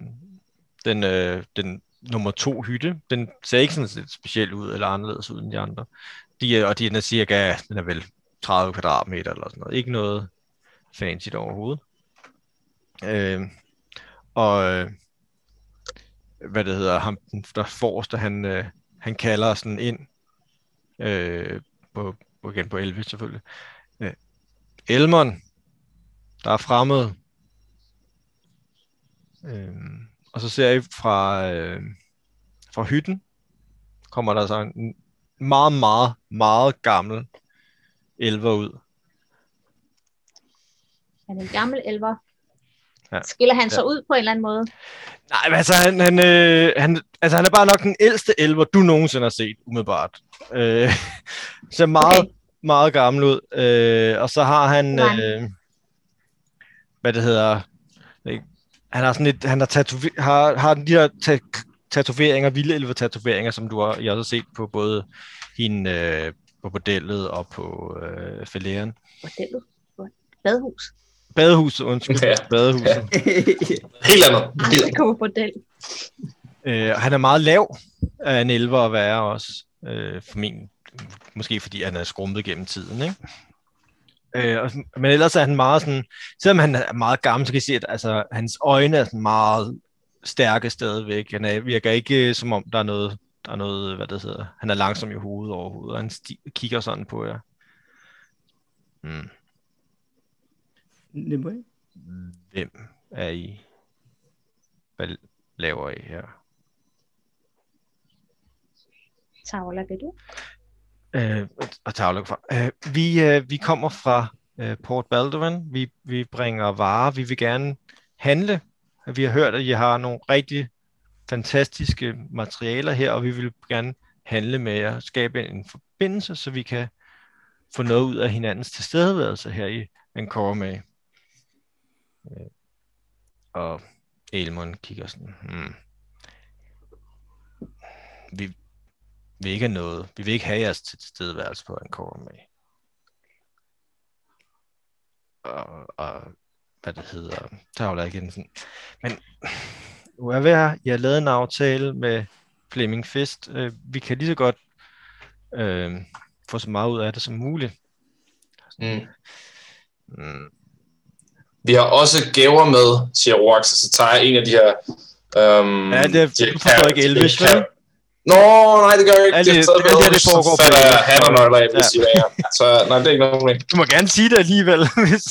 den, øh, den nummer to hytte. Den ser ikke sådan lidt speciel ud eller anderledes ud end de andre. De er, og de er cirka, den er vel 30 kvadratmeter eller sådan noget. Ikke noget fancy overhovedet. Øhm, øh, og hvad det hedder, ham der forreste, han, øh, han kalder sådan ind øh, på, på, igen på 11 selvfølgelig. Øh, Elmon, der er fremmed. Øh, og så ser I fra, øh, fra hytten, kommer der så en meget, meget, meget gammel elver ud. Han er en gammel elver. Ja. Skiller han Ja. sig ud på en eller anden måde? Nej, men altså han, han, øh, han, altså han er bare nok den ældste elver, du nogensinde har set, umiddelbart. Øh, [laughs] ser meget, okay. meget gammel ud. Øh, og så har han, Nej. øh, hvad det hedder? Han har sådan et, han har, tatover, har, har de der ta- tatoveringer, vilde elver tatoveringer, som du har, jeg også har set på både hende øh, på bordellet og på øh, fælæren. Bordellet? Badehus? Badehuset, undskyld. Ja. Badehuset. Helt andet. Helt det kommer bordel. Øh, og han er meget lav af en elver at være også. Øh, for min, måske fordi han er skrumpet gennem tiden. Ikke? Øh, og, sådan- men ellers er han meget sådan, selvom han er meget gammel, så kan I se, at altså, hans øjne er sådan meget stærke stadigvæk. Han er, virker ikke øh, som om, der er noget, der er noget, hvad det hedder, han er langsom i hovedet overhovedet, og han sti- kigger sådan på jer. Hmm. Nimue. Hvem er I? Hvad laver I her? Tavler, vil du? Øh, og tavler fra. Øh, vi, øh, vi kommer fra øh, Port Baldwin. Vi, vi bringer varer. Vi vil gerne handle. Vi har hørt, at I har nogle rigtig fantastiske materialer her, og vi vil gerne handle med jer, skabe en forbindelse, så vi kan få noget ud af hinandens tilstedeværelse her i Ancora med. Øh, og Elmon kigger sådan, hmm. vi, vil ikke have noget. Vi vil ikke have jeres tilstedeværelse på Ancora med. Og, og hvad det hedder, Tavler igen sådan. Men nu er ved at jeg har lavet en aftale med Fleming Fest. Øh, vi kan lige så godt øh, få så meget ud af det som muligt. Mm. Mm. Vi har også gaver med, siger Roax, så tager jeg en af de her... Um, Ja, det er- de her forstår ikke her vel? Nå, nej, det gør jeg ikke. Alt det- er det her, med, det foregår så på han og nøgler af, Ja. hvis I hvad jeg Så nej, det er ikke noget problem. Du må gerne sige det alligevel. [laughs] Hvis,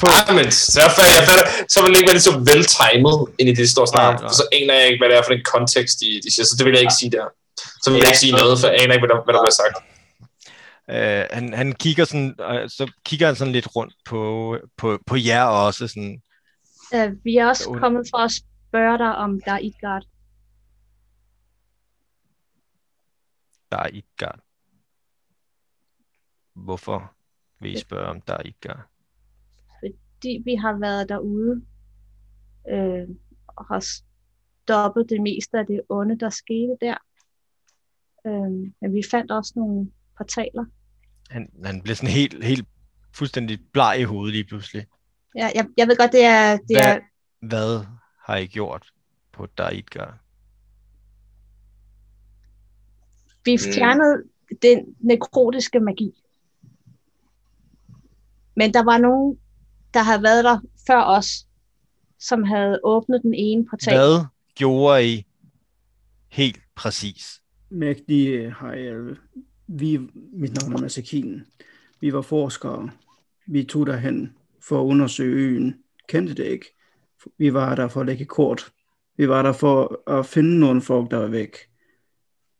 på, Nej, men så, jeg fatter, jeg fatter, så vil det ikke være lige så vel-timet ind i det, de står om. Nej, nej. Så aner jeg ikke, hvad det er for en kontekst, de, de siger. Så det vil jeg ikke sige der. Så vil jeg Ja. ikke sige noget, for jeg aner ikke, hvad der, hvad der bliver sagt. øh, han, han kigger sådan, øh, så kigger han sådan lidt rundt på, på, på jer også. Sådan, Uh, vi er også kommet for at spørge dig, om der er Idgard. Der er Idgard. Hvorfor vil I spørge, om der er Idgard? Fordi vi har været derude øh, og har stoppet det meste af det onde, der skete der. Øh, men vi fandt også nogle portaler. Han, han bliver sådan helt, helt fuldstændig bleg i hovedet lige pludselig. Ja, jeg, jeg ved godt, det er, det Hvad, er hvad har I gjort på Daidgar? Vi fjernede den nekrotiske magi. Men der var nogen, der havde været der før os, som havde åbnet den ene portal. Hvad gjorde I helt præcis? Mægtige Hejl. Vi, mit navn er Masakin. Vi var forskere. Vi tog derhen for at undersøge øen. Kendte det ikke. Vi var der for at lægge kort. Vi var der for at finde nogle folk, der var væk.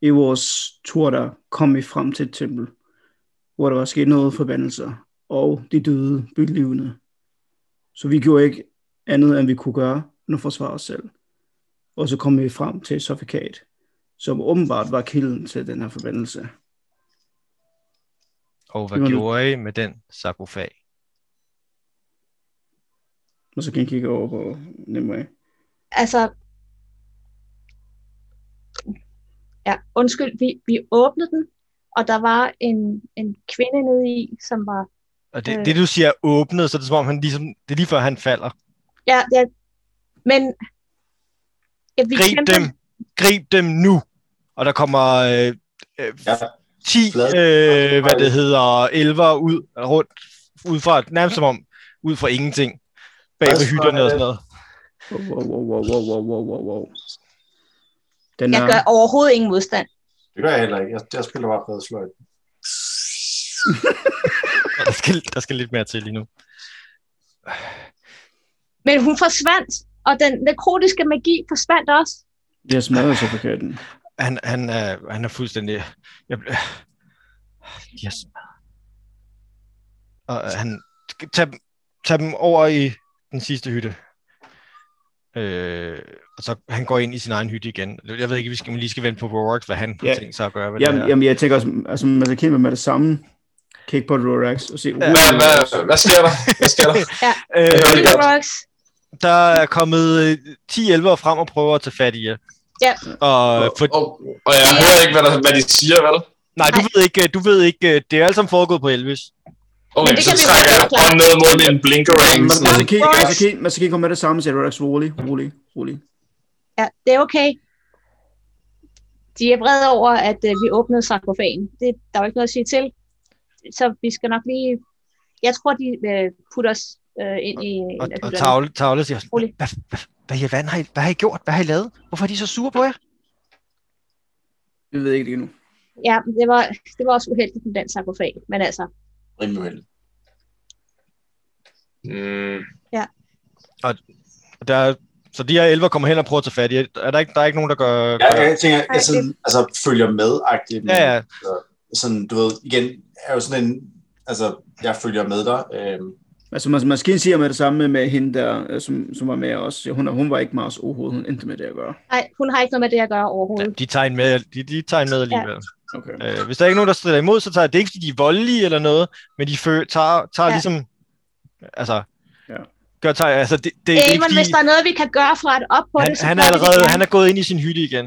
I vores tur der kom vi frem til et tempel, hvor der var sket noget forbandelser, og de døde bylivende. Så vi gjorde ikke andet, end vi kunne gøre, end at forsvare os selv. Og så kom vi frem til et suffokat, som åbenbart var kilden til den her forbandelse. Og hvad Det gjorde I med den sarkofag? Og så kan jeg kigge over på Nimue. Altså, ja, undskyld, vi, vi åbnede den, og der var en, en kvinde nede i, som var, Og det, Øh. det du siger er åbnet, så er det som om, han ligesom, det er lige før han falder. ja, ja men ja, vi Grib kæmpede- dem! Grib dem nu! Og der kommer øh, øh, Ja. 10, Flad. øh, hvad det hedder, elver ud rundt, ud fra, nærmest som om, ud fra ingenting, bag ved hytterne og sådan noget. Wow, wow, wow, wow, wow, wow, wow. Den Jeg er, gør overhovedet ingen modstand. Det gør jeg heller ikke. Jeg, jeg spiller bare fredsløjt. [laughs] Der skal, der skal lidt mere til lige nu. Men hun forsvandt, og den nekrotiske magi forsvandt også. det er smadret suffikaten. Han, han, er, han er fuldstændig... Jeg, er smadret. Og øh, han... Tag, tag dem over i den sidste hytte. Øh, og så han går ind i sin egen hytte igen. Jeg ved ikke, vi skal, lige skal vente på Rorax, hvad han har Ja. tænkt sig at gøre ved Jamen, det her. jamen, jeg tænker også, altså man skal kigge med det samme. Kig på Rorax og se. Hvad, hvad, hvad sker der? Hvad sker der? [laughs] Øh, er godt. Rorax. der er kommet øh, 10 elver frem og prøver at tage fat i jer. Ja. Og for, Og, og jeg hører ikke, hvad, der, hvad de siger, vel? nej, du ved ikke, du ved ikke, øh, det er alt sammen foregået på Elvis. Okay, Men det så kan vi trækker jeg hånden ned mod min blinkerang. Man, skal skal kigge med det samme, siger Rorax. Rolig, rolig, rolig. Ja, det er okay. De er vrede over, at øh, vi åbnede sarkofagen. Det, der er jo ikke noget at sige til. Så vi skal nok lige... Jeg tror, de øh, putter os øh, ind i en Og, og. Tavle, Tavle siger, hvad, hvad, hvad, alverden har I, hvad har I gjort? Hvad har I lavet? Hvorfor er de så sure på jer? Vi ved ikke det endnu. Ja, det var, det var også uheldigt med den sarkofag. Men altså, Rimelig uheldigt. Mm, Og Der, er- så de her elver kommer hen og prøver at tage fat i. Er der ikke, der er ikke nogen, der gør... Ja, jeg tænker, jeg sådan, altså, følger med-agtigt. men, ja, ja. Sådan, du ved, igen, er jo sådan en, altså, jeg følger med dig. Øhm, Altså, man, man skal sige med det samme med hende der, øh, som, som var med os. Hun, hun var ikke Mars overhovedet. Hun endte med det at gøre. nej, hun har ikke noget med det at gøre ja overhovedet. de tager en med, de, de tager en med alligevel. Okay. Øh, hvis der er ikke nogen, der strider imod, så tager det ikke, fordi de er voldelige eller noget, men de fø, tager, tager Ja. ligesom... Altså... Ja. Gør, tager, altså det, det, det er ikke men hvis der er noget, vi kan gøre for at op på han, det, så han, er allerede, han er gået ind i sin hytte igen.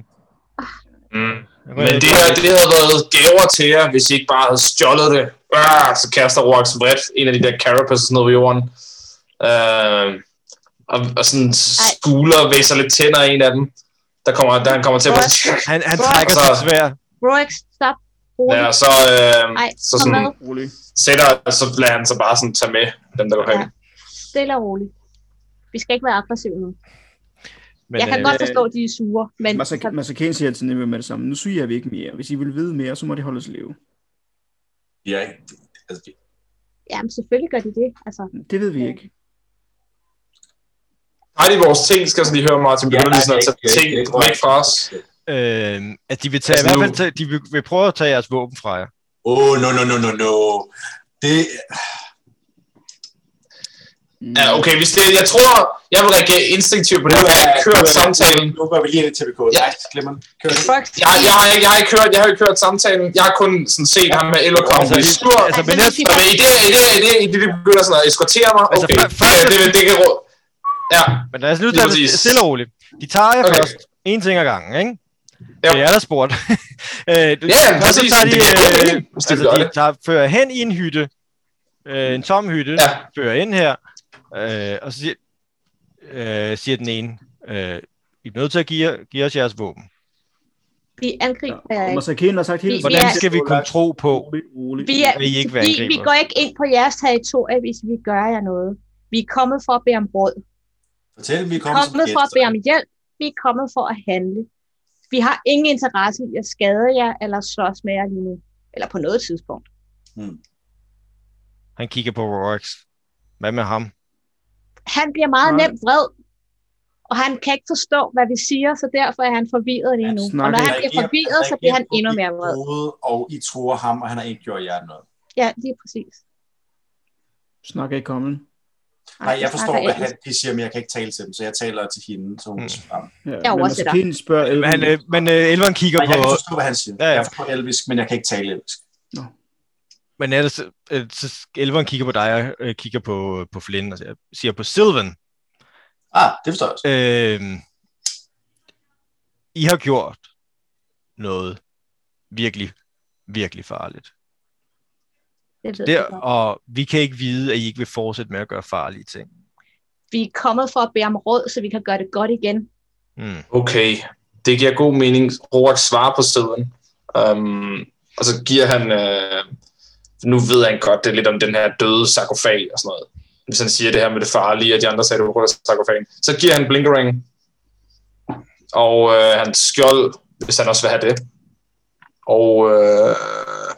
mm. Men det, her, det havde været gaver til jer, hvis I ikke bare havde stjålet det. Øh, så kaster Roax vredt en af de der carapaces ned på jorden. Øh, og, og sådan skuler og væser lidt tænder af en af dem. Der kommer, der han kommer til at... Han, han trækker altså- sit svær. Rolex, stop. Rolig. Ja, så, øh, Nej, så sådan. Rolig. sætter, så lader han så bare sådan tage med dem, der går hen. Ja. Stille og roligt. Vi skal ikke være aggressive nu. Men, jeg kan øh, godt forstå, at de er sure, men Masaka- Masakane siger altid nemlig med det samme. Nu siger vi ikke mere. Hvis I vil vide mere, så må de holde os leve. ja, altså, jamen, selvfølgelig gør de det. Altså, Det ved vi ikke. Har de vores ting, skal jeg så lige høre, Martin. Begynder lige sådan at tage ting væk fra os. Øh, at de vil tage, Altså i hvert fald tage, de vil, vil prøve at tage jeres våben fra jer. Åh, oh, no, no, no, no, no. Det, Ja, okay, hvis det, jeg tror, jeg vil reagere instinktivt på det. Jeg har kørt samtalen. Nu går vi lige ind til TVK. Ja. Glemmer den. Kør det. Jeg, jeg, har, ikke- jeg har ikke hørt, jeg har ikke hørt samtalen. Jeg har kun sådan set ham med Eller komme Altså, blive sur. altså, men Altså, jeg, Og i det, i det, i det, i det, de begynder sådan at eskortere mig. Altså, Okay, først- det, det, det, kan råd. Ja, men lad os nu Lige tage det stille og roligt. De tager jer Okay. først. En ting ad gangen, ikke? Ja. Det er der spurgt. [laughs] øh, Ja, først så tager de, Det øh, altså, de tager, fører hen i en hytte. Øh, en tom hytte. Ja. Fører ind her. Øh, og så siger, øh, siger den ene, øh, I er nødt til at give, give os jeres våben. Vi angriber jer Og ikke. Masakane har sagt hele Vi-. Hvordan er- skal vi kunne tro på, Rolig, rolig. Vi, er, I ikke vil vi, vi går ikke ind på jeres territorie, hvis vi gør jer noget. Vi er kommet for at bede om råd. Fortæl, vi Vi er er kommet som kommet for at bede om hjælp. Vi er kommet for at handle. Vi har ingen interesse i at skade jer eller slås med jer lige nu. Eller på noget tidspunkt. Han kigger på Rorax. Hvad med ham? Han bliver meget Nej. nemt vred. Og han kan ikke forstå, hvad vi siger, så derfor er han forvirret lige nu. Og når han bliver forvirret, så bliver han endnu mere vred. Og I tror ham, og han har ikke gjort jer noget. Ja, lige præcis. Snakker ikke om. Nej, jeg forstår, hvad han, de siger, men jeg kan ikke tale til dem, så jeg taler til hende, så hun Mm. Ja, Jeg men oversætter. Masakane spørger Elven. Han, øh, men øh, Elveren kigger Nej, på... jeg kan forstå, hvad han siger. Ja, ja. Jeg forstår elvisk, men jeg kan ikke tale elvisk. Men ellers, øh, så Elveren kigger på dig og øh, kigger på, på Flynn og siger, siger på Sylvan. Ah, det forstår jeg også. Øh, I har gjort noget virkelig, virkelig farligt. Det ved Der, og vi kan ikke vide, at I ikke vil fortsætte med at gøre farlige ting. Vi er kommet for at bede om råd, så vi kan gøre det godt igen. Mm. Okay, det giver god mening. Roax svarer på siden. Um, og så giver han, øh, nu ved han godt, det er lidt om den her døde sarkofag og sådan noget. Hvis han siger det her med det farlige, og de andre sagde, det var sarkofagen. Så giver han blinkering, og øh, hans skjold, hvis han også vil have det. Og øh,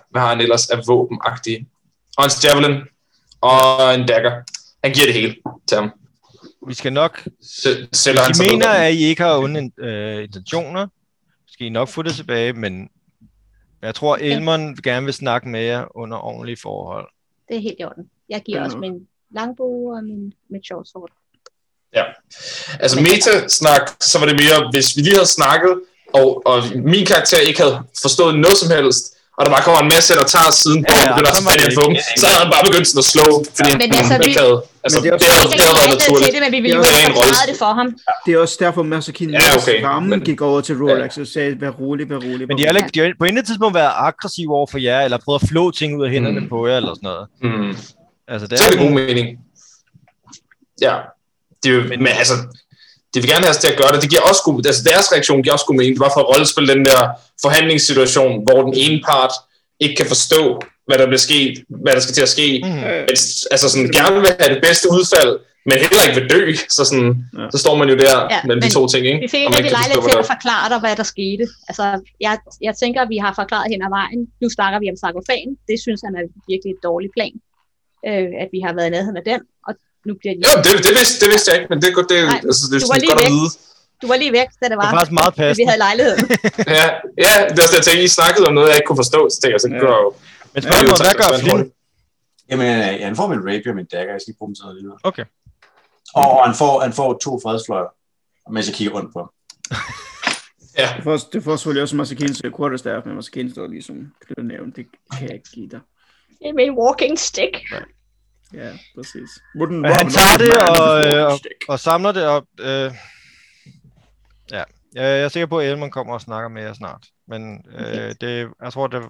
hvad har han ellers af våbenagtige? Og en javelin, og en dagger. Han giver det hele til ham. Vi skal nok... Sæ- Sælger han De sig mener, at I ikke har onde øh, intentioner. Skal I nok få det tilbage, men jeg tror, Elmon gerne vil snakke med jer under ordentlige forhold. Det er helt i orden. Jeg giver Ja. også min langbue og min, mit short sword. Altså meta-snak, så var det mere, hvis vi lige havde snakket, og, og min karakter ikke havde forstået noget som helst, og der bare kommer en masse, der tager siden på, Ja, ja, ja, og begynder at så tage så havde han bare begyndt sådan at slå, fordi Men han altså, vi- ikke havde, altså, Men det det, er også- det, havde, det havde været naturligt. det, men vi ville jo Det er have det for ham. Det er også derfor, Masakin Ja, okay, rammen men- gik over til Rolex og sagde, vær rolig, vær rolig. Men de har, rolig." ikke, de har på intet tidspunkt været aggressive over for jer, eller prøvet at flå ting ud af hænderne Mm. på jer, eller sådan noget. Mm. Altså, det Så er er det god mening. Ja. Det er jo, men, men altså, det vil gerne have os til at gøre det. Det giver også god, altså deres reaktion giver også god mening. Det var for at rollespille den der forhandlingssituation, hvor den ene part ikke kan forstå, hvad der bliver sket, hvad der skal til at ske. Men, altså sådan, gerne vil have det bedste udfald, men heller ikke vil dø. Så, sådan, Ja. så står man jo der Ja, mellem de to ting, ikke? Vi fik ikke lejlighed til at forklare dig, hvad der skete. Altså, jeg, jeg tænker, at vi har forklaret hen ad vejen. Nu snakker vi om sarkofagen. Det synes han er virkelig et dårligt plan. Øh, at vi har været i nærheden af den. Og nu bliver de... Ja, det, det, vidste, det vidste jeg ikke, men det er godt, det, Nej, altså, det er du var lige væk. vide. Du var lige væk, da det Det var, faktisk meget at vi passende. havde lejligheden. [laughs] Ja, ja, det er også det, jeg tænkte, I snakkede om noget, jeg ikke kunne forstå, så tænkte jeg, så Ja. går jo. Men spørgsmålet, hvad gør Flynn? Jamen, øh, han får min rapier og min dagger. Jeg skal ikke bruge dem til noget alligevel. Okay. Og han får, han får to fredsfløjer, mens jeg kigger rundt på ham. [laughs] Ja, Det får, det får selvfølgelig også Masakins quarterstaff, men Masakin står ligesom knyttet Det kan jeg ikke give dig. Det er min walking stick. Ja, præcis. Wouldn't Men han tager det og, øh, og, og samler det op. Øh, ja, jeg er sikker på, at Elman kommer og snakker med jer snart. Men øh, det, jeg tror, det,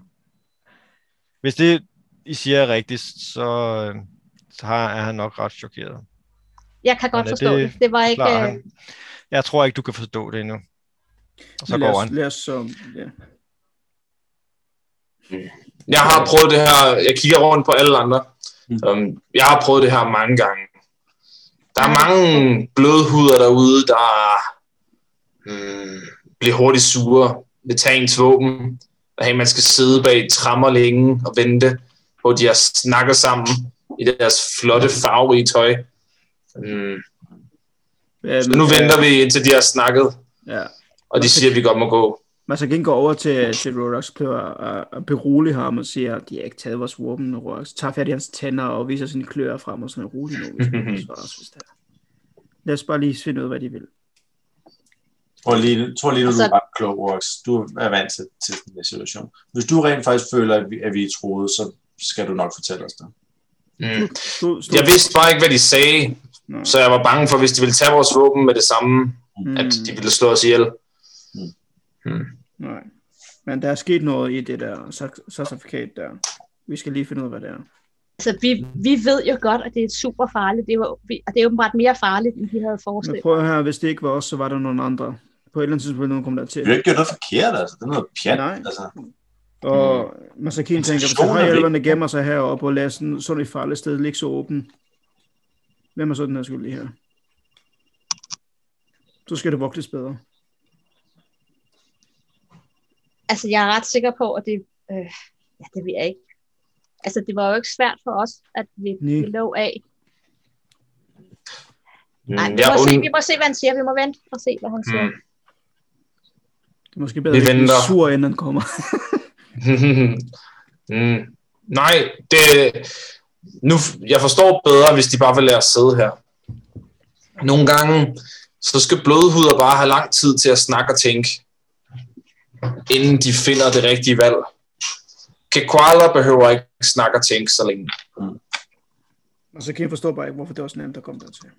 hvis det, I siger er rigtigt, så, øh, så har, er han nok ret chokeret. Jeg kan godt Men forstå det det. Det var ikke... Klar, øh, han, jeg tror ikke, du kan forstå det endnu. Og så lad går os, han. lad os så, ja. jeg har prøvet det her, jeg kigger rundt på alle andre. Mm. Um, jeg har prøvet det her mange gange. Der er mange blødhuder derude, der mm, bliver hurtigt sure, vil tage ens våben, og hey, man skal sidde bag trammer længe og vente, hvor de har snakket sammen i deres flotte farverige tøj. Mm. Ja, Så nu venter vi, indtil de har snakket, Ja. og de siger, at vi godt må gå. Masakin går over til, til Rorax, prøver at, at berolige ham og siger, at de har ikke taget vores våben, og Rorax tager fat i hans tænder og viser sine kløer frem og sådan roligt nu. hvis vi forsvarer os, hvis det er. Lad os bare lige finde ud af, hvad de vil. Jeg tror lige, tror lige nu, du Altså- er ret klog, Rox. Du er vant til, til den her situation. Hvis du rent faktisk føler, at vi, at vi er troede, så skal du nok fortælle os det. Mm. Stod, Jeg vidste bare ikke, hvad de sagde, Nå. så jeg var bange for, hvis de ville tage vores våben med det samme, Mm, at de ville slå os ihjel. Nej. Men der er sket noget i det der cer- certifikat der. Vi skal lige finde ud af, hvad det er. Altså, vi, vi ved jo godt, at det er super farligt. Det er, jo, vi- og det er åbenbart mere farligt, end vi havde Men forestillet. prøv at høre, hvis det ikke var os, så var der nogen andre. På et eller andet tidspunkt ville nogen komme der Vi til. har ikke gjort noget forkert, altså. Det er noget pjat. Nej. Altså. Og Masakin tænker, hvis er hejælverne gemmer sig heroppe og lader sådan, sådan et farligt sted ligge så åben, hvem er så den her skyldig her? Så skal det vogtes bedre. Altså, jeg er ret sikker på, at det... Øh, ja, det ved jeg ikke. Altså, det var jo ikke svært for os, at vi, Nej. vi lå af. Nej, Mm, vi, må und- se, vi må se, hvad han siger. Vi må vente og se, hvad han siger. Mm. Det er måske bedre, Vi at er sur, inden han kommer. [laughs] mm. Nej, det, nu, jeg forstår bedre, hvis de bare vil lade os sidde her. Nogle gange, så skal blodhuder bare have lang tid til at snakke og tænke, inden de finder det rigtige valg. Kekwala behøver ikke snakke og tænke så længe. Og så kan jeg forstå bare ikke, hvorfor det var så nemt at komme dertil.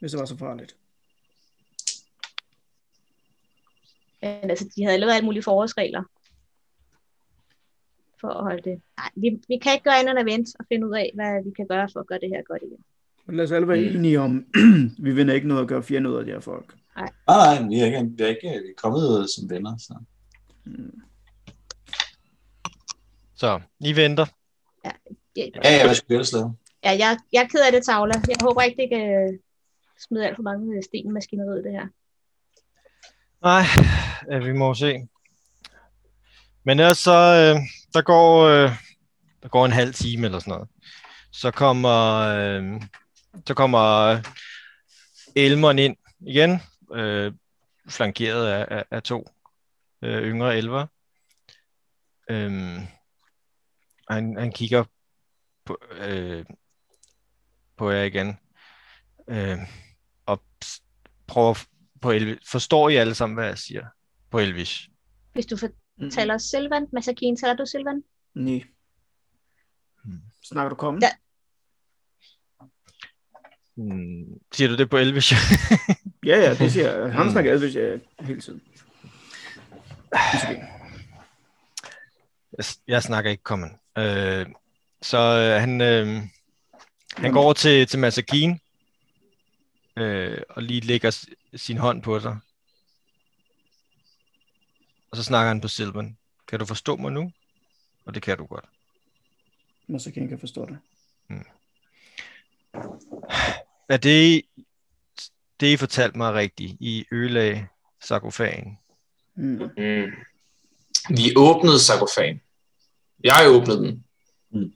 Hvis det var så farligt. Men altså, de havde lavet alle mulige forholdsregler for at holde det. Nej, vi, vi kan ikke gøre andet end at vente og finde ud af, hvad vi kan gøre for at gøre det her godt igen. Men lad os alle være Mm. enige om, [clears throat] vi vinder ikke noget at gøre fjende ud af de her folk. Nej, nej, vi er ikke, vi er ikke vi er kommet som venner. Så. Så, I venter. Ja, Ja, ja, hvad skulle vi ellers lave? ja jeg, jeg er ked af det, Tavla. Jeg håber ikke, det kan smide alt for mange øh, sten i maskineriet, det her. Nej, øh, vi må se. Men ellers så, øh, der går, øh, der går en halv time eller sådan noget. Så kommer, øh, så kommer Elmeren ind igen, øh, flankeret af, af, af to øh, yngre elver. Øh, han, han kigger på, øh, på jer igen. Øh, og prøver på Elvis. Forstår I alle sammen, hvad jeg siger på Elvis? Hvis du fortæller Silvan, Masakin, taler du Silvan? Nej. Hmm. Snakker du komme? Ja. Hmm, siger du det på Elvis? [laughs] Ja, ja, det siger jeg. Han Mm. snakker Elvis ja, hele tiden. Jeg, jeg snakker ikke common. Øh, så øh, han, øh, han går over til, til Masakin øh, og lige lægger sin hånd på sig. Og så snakker han på Silvan. Kan du forstå mig nu? Og det kan du godt. Så kan forstå det. Er det, det I fortalte mig rigtigt? I ødelagde sarkofagen? Mm. Mm. Vi åbnede sarkofagen. Jeg åbnede den. Mm.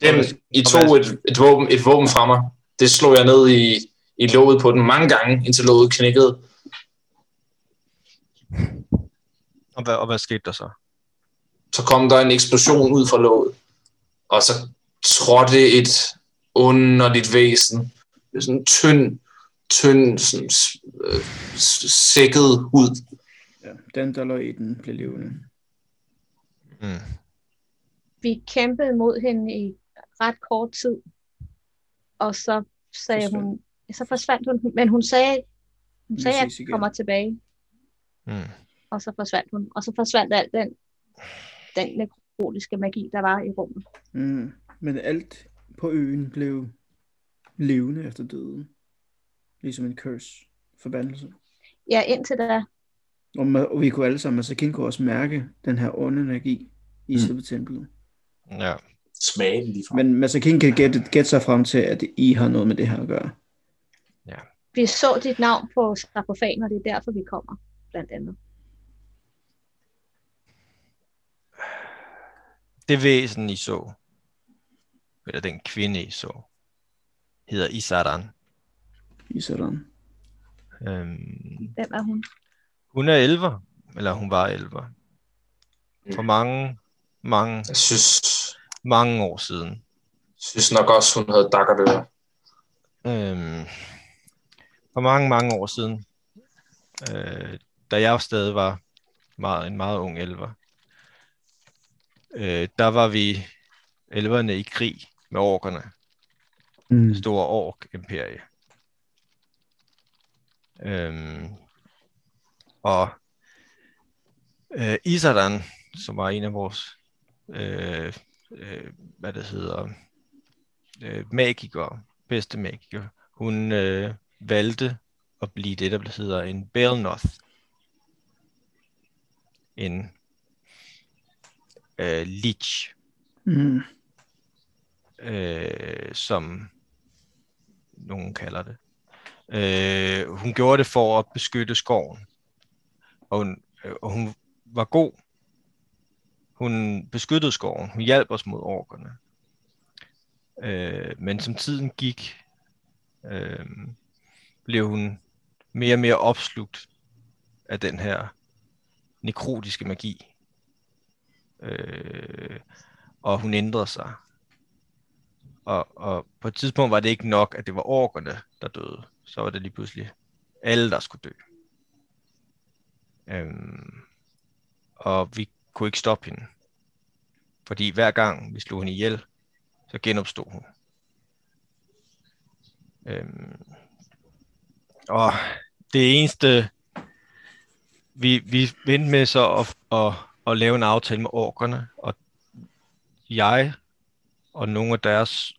Dem, I og tog et, et, våben, et våben fra mig. Det slog jeg ned i, i låget på den mange gange, indtil låget knækkede. Og hvad, og hvad skete der så? Så kom der en eksplosion ud fra låget. Og så trådte et underligt væsen. Sådan en tynd, tynd, sådan, øh, sækket hud. Ja, den, der lå i den, blev levende. Mm. Vi kæmpede mod hende i ret kort tid, og så sagde Forsvandt. hun, så forsvandt hun, men hun sagde, hun sagde, at igen. kommer tilbage, Mm. og så forsvandt hun, og så forsvandt alt den, den nekrotiske magi, der var i rummet. Mm. Men alt på øen blev levende efter døden. Ligesom en curse. Forbandelse. Ja, indtil da, Og, ma- og vi kunne alle sammen, altså King kunne også mærke den her onde energi i Mm. selve templet. Ja. Smage den lige fra. Men Masakin kan gætte, gætte sig frem til, at I har noget med det her at gøre. vi så dit navn på sarkofagen, og det er derfor, vi kommer, blandt andet. Det væsen, I så, eller den kvinde, I så, hedder Isaran. I sådan. Øhm, Hvem er hun? hun er elver, eller hun var elver. For mange, mange, Jeg synes, mange år siden. synes nok også, hun havde dakkerdør. Øhm, for mange, mange år siden, øh, da jeg stadig var meget, en meget ung elver, øh, der var vi elverne i krig med orkerne. Mm. store ork-imperie. Øhm, og øh, Isadan, som var en af vores, øh, øh, hvad det hedder, øh, magikere, bedste magikere, hun øh, valgte at blive det, der hedder en Belnoth. En øh, lich, Mm. øh, som nogen kalder det. Øh, hun gjorde det for at beskytte skoven. Og hun, øh, og hun var god. Hun beskyttede skoven. Hun hjalp os mod orkerne. Øh, men som tiden gik, øh, blev hun mere og mere opslugt af den her nekrotiske magi. Øh, og hun ændrede sig. Og, og på et tidspunkt var det ikke nok, at det var orkerne, der døde. Så var det lige pludselig alle, der skulle dø. Øhm, og vi kunne ikke stoppe hende. Fordi hver gang vi slog hende ihjel, så genopstod hun. Øhm, og det eneste, vi, vi vendte med så at, at, at lave en aftale med orkerne, og jeg og nogle af deres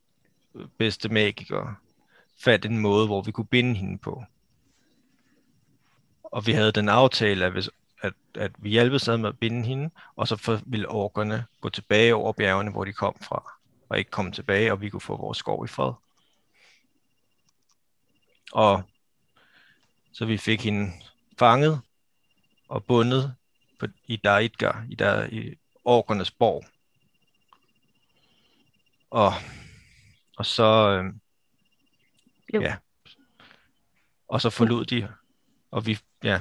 øh, bedste magikere fandt en måde, hvor vi kunne binde hende på. Og vi havde den aftale, at hvis, at, at vi hjalp sad med at binde hende, og så for, ville orkerne gå tilbage over bjergene, hvor de kom fra, og ikke komme tilbage, og vi kunne få vores skov i fred. Og så vi fik hende fanget og bundet på, i Daidgar, i, der, i orkernes borg. Og, og så, øh, Jo. ja, og så forlod de, og vi, ja.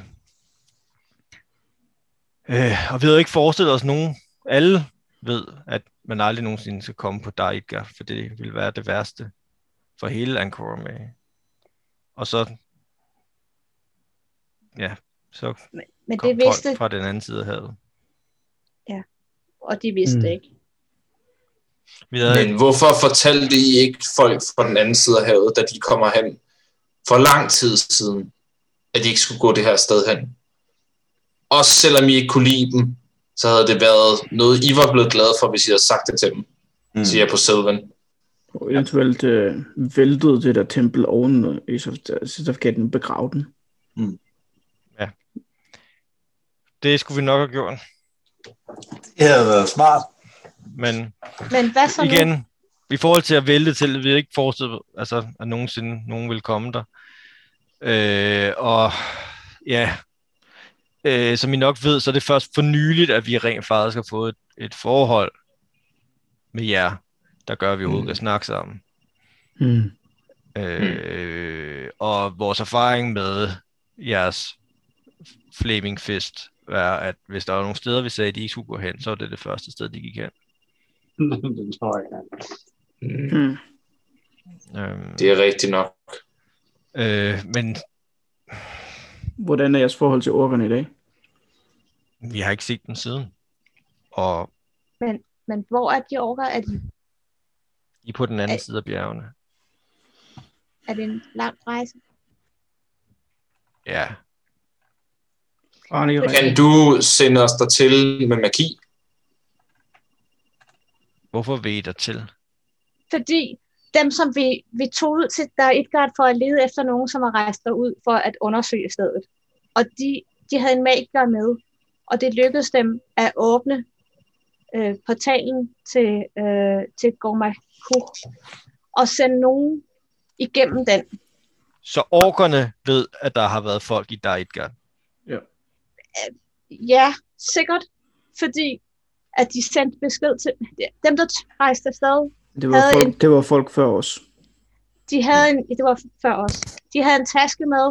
Øh, og vi havde ikke forestillet os nogen, alle ved, at man aldrig nogensinde skal komme på Daidgar, for det ville være det værste for hele Angkor med. Og så, ja, så Men, men kom det vidste, folk fra den anden side af havet. og de vidste Mm. det ikke. Vi havde, Men hvorfor fortalte I ikke folk fra den anden side af havet, da de kommer hen for lang tid siden, at de ikke skulle gå det her sted hen? Også selvom I ikke kunne lide dem, så havde det været noget, I var blevet glade for, hvis I havde sagt det til dem, mm. siger jeg på Sylvan. Og eventuelt øh, væltede det der tempel oven i certifikaten begrave den. det skulle vi nok have gjort, Det havde været smart. Men Men hvad så nu? igen, i forhold til at vælte til, vi ikke forestillet, altså, at nogensinde nogen ville komme der. Øh, og ja, øh, som I nok ved, så er det først for nyligt, at vi rent faktisk har fået et, et forhold med jer, der gør, at vi overhovedet kan snakke sammen. Mm. Øh, og vores erfaring med jeres Flaming Fist er, at hvis der var nogle steder, vi sagde, at de ikke skulle gå hen, så var det det første sted, de gik hen. Det tror jeg ikke. Mm. Øhm, Det er rigtigt nok. øh, men Hvordan er jeres forhold til orkerne i dag? vi har ikke set dem siden. Og Men hvor er de orker? Er, de, I er på den anden Ej. side af bjergene. er det en lang rejse? Ja. Kan du sende os der til med magi? Hvorfor vil I der til? Fordi dem, som vi, vi tog ud til, der er Edgard for at lede efter nogen, som har rejst derud for at undersøge stedet. Og de, de havde en magiker med, og det lykkedes dem at åbne øh, portalen til, øh, til Gormakur og sende nogen igennem den. Så orkerne ved, at der har været folk i Daidgard. Ja, sikkert, fordi at de sendte besked til dem, der rejste afsted. Det var, folk, en- det var folk før os. De havde en, det var før os. De havde en taske med,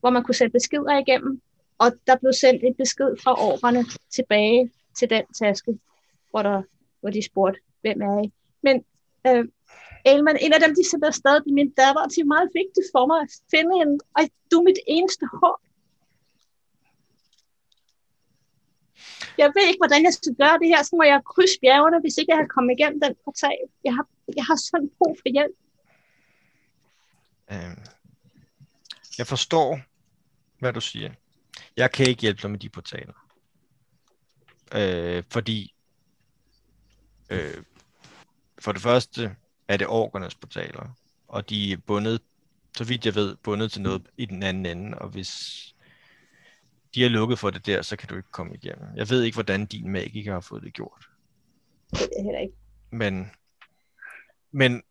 hvor man kunne sætte beskeder igennem, og der blev sendt en besked fra orkerne tilbage til den taske, hvor, der, hvor de spurgte, hvem er I? Men øh, Elman, en af dem, de sendte afsted, min datter, og det er meget vigtigt for mig at finde hende, og du er mit eneste håb. Jeg ved ikke, hvordan jeg skal gøre det her, så må jeg krydse bjergene, hvis ikke jeg har kommet igennem den portal. Jeg har, jeg har sådan brug for hjælp. Øhm, jeg forstår, hvad du siger. Jeg kan ikke hjælpe dig med de portaler. Øh, fordi øh, for det første er det orkernes portaler, og de er bundet, så vidt jeg ved, bundet til noget i den anden ende, og hvis de er lukket for det der, så kan du ikke komme igennem. Jeg ved ikke, hvordan din magiker har fået det gjort. Det jeg heller ikke. Men, men,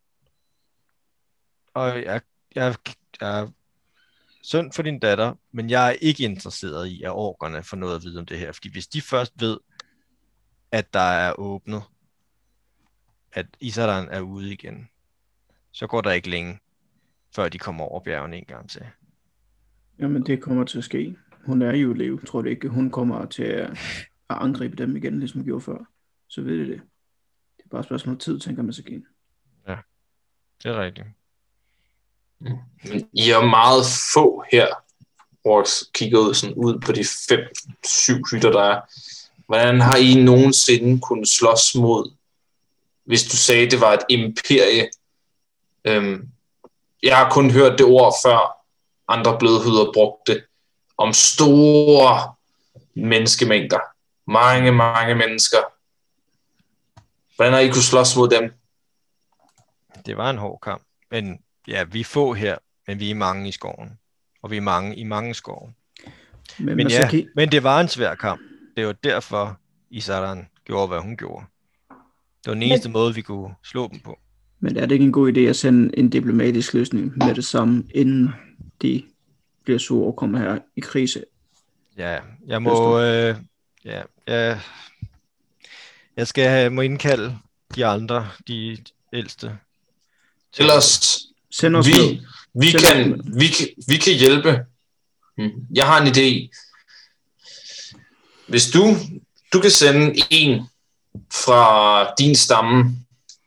og jeg, jeg, jeg er synd for din datter, men jeg er ikke interesseret i, at orkerne får noget at vide om det her. Fordi hvis de først ved, at der er åbnet, at Isadan er ude igen, så går der ikke længe, før de kommer over bjergene en gang til. Jamen, det kommer til at ske. Hun er jo liv. Tror du ikke, hun kommer til at, at angribe dem igen, ligesom hun gjorde før? Så ved de det. Det er bare et spørgsmål om tid, tænker man sig igen. Det er rigtigt. Men I er meget få her. Orks kigger ud, sådan ud på de fem, syv hytter, der er. Hvordan har I nogensinde kunnet slås mod, hvis du sagde, det var et imperie? Øhm, jeg har kun hørt det ord før. Andre blødhyder brugte det. Om store menneskemængder. Mange, mange mennesker. Hvordan har I kunnet slås mod dem? Det var en hård kamp. Men ja, vi er få her, men vi er mange i skoven. Og vi er mange i mange skove. Men, Men, ja, Masaki, men det var en svær kamp. Det var derfor, Isaran gjorde, hvad hun gjorde. Det var den eneste måde, vi kunne slå dem på. men er det ikke en god idé at sende en diplomatisk løsning med det samme, inden de bliver sure og kommer her i krise? Ja, jeg må... Øh, ja, jeg, jeg skal have, må indkalde de andre, de ældste. til- Ellers, Send os vi, ned. vi, Selv- kan, vi, vi kan hjælpe. Mm. Jeg har en idé. Hvis du, du kan sende en fra din stamme,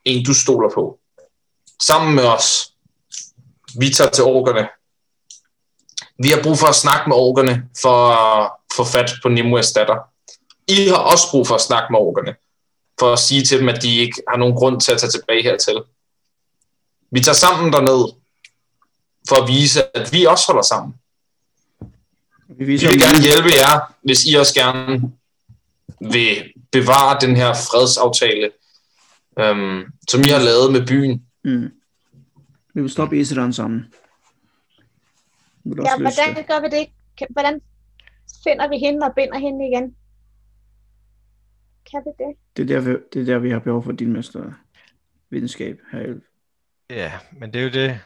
en du stoler på, sammen med os. Vi tager til orkerne. Vi har brug for at snakke med orkerne for at få fat på Nimues datter. I har også brug for at snakke med orkerne, for at sige til dem, at de ikke har nogen grund til at tage tilbage hertil. Vi tager sammen derned, for at vise, at vi også holder sammen. Vi Vi viser vil dem- gerne hjælpe jer, hvis I også gerne vil bevare den her fredsaftale, øhm, som I har lavet med byen. Mm. Vi vil stoppe Isedan sammen. Ja, hvordan det? gør vi det? Hvordan finder vi hende og binder hende igen? Kan vi det? Det er, der, vi, det er der, vi har behov for din mester videnskab her. Ja, men det er jo det,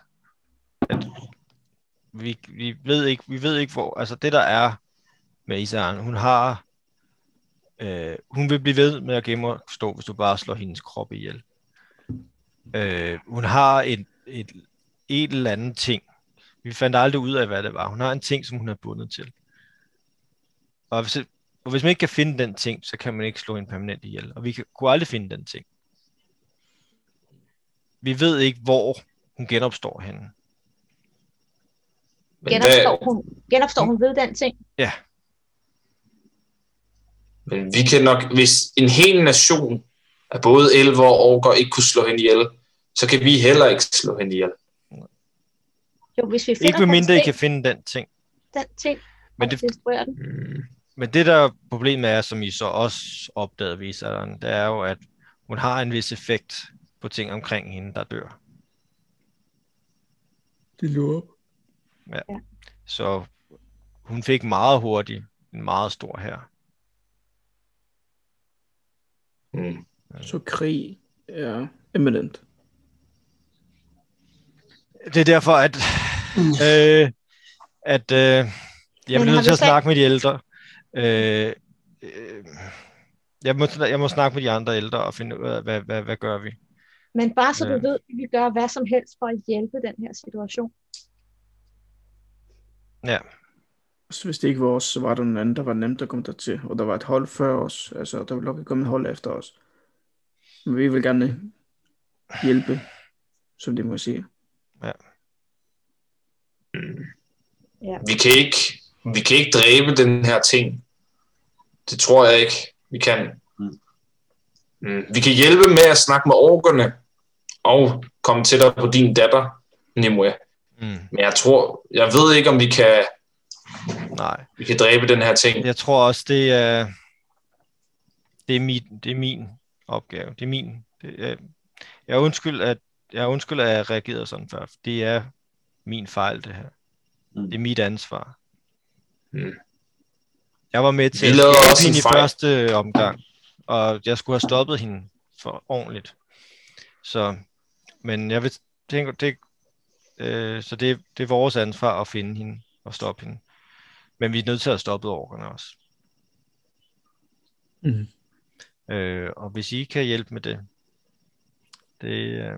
at vi, vi, ved ikke, vi ved ikke, hvor... Altså det, der er med Isaren, hun har... Øh, hun vil blive ved med at gennemstå, hvis du bare slår hendes krop ihjel. Øh, hun har et, et, et eller andet ting. Vi fandt aldrig ud af, hvad det var. Hun har en ting, som hun er bundet til. Og hvis, og hvis man ikke kan finde den ting, så kan man ikke slå en permanent ihjel. Og vi kan, kunne aldrig finde den ting. Vi ved ikke, hvor hun genopstår henne. Men, Genopstår hvad, hun, genopstår hun ved den ting? men vi kan nok, hvis en hel nation af både elver og orker ikke kunne slå hende ihjel, så kan vi heller ikke slå hende ihjel. Jo, hvis vi finder Ikke medmindre I kan finde den ting. den ting Men det, den. Mm. men det der problemet er, som I så også opdagede, viseren, det er jo, at hun har en vis effekt på ting omkring hende, der dør. Det lurer op. Så hun fik meget hurtigt en meget stor her. Mm. Så krig er eminent. Det er derfor, at, øh, at øh, jeg bliver nødt til at snakke med de ældre. Øh, øh, jeg, må, jeg må snakke med de andre ældre og finde ud af, hvad, hvad, hvad gør vi? Men bare så Ja. du ved, at vi gør hvad som helst for at hjælpe den her situation. Ja, Så hvis det ikke var os, så var der nogen anden, der var nemt at komme der til. Og der var et hold før os. Altså, der ville nok komme et hold efter os. Men vi vil gerne hjælpe, som det må sige. Vi kan ikke, vi kan ikke dræbe den her ting. Det tror jeg ikke, vi kan. Mm. Mm. Vi kan hjælpe med at snakke med orkerne og komme tættere på din datter, Nimue. mm, Men jeg tror, jeg ved ikke, om vi kan, nej. vi kan dræbe den her ting. Jeg tror også, det er, det er, min, det er min opgave. Det er min. Det er, jeg er undskyld, at jeg er undskyld, at jeg reagerede sådan før. Det er min fejl, det her. Mm. Det er mit ansvar. Mm. Jeg var med til at en hende i fejl. første omgang, og jeg skulle have stoppet hende for ordentligt. Så, men jeg vil tænke, det, øh, så det, det er vores ansvar at finde hende og stoppe hende. Men vi er nødt til at stoppe orkerne også. Mhm. Øh, og hvis I kan hjælpe med det, det øh,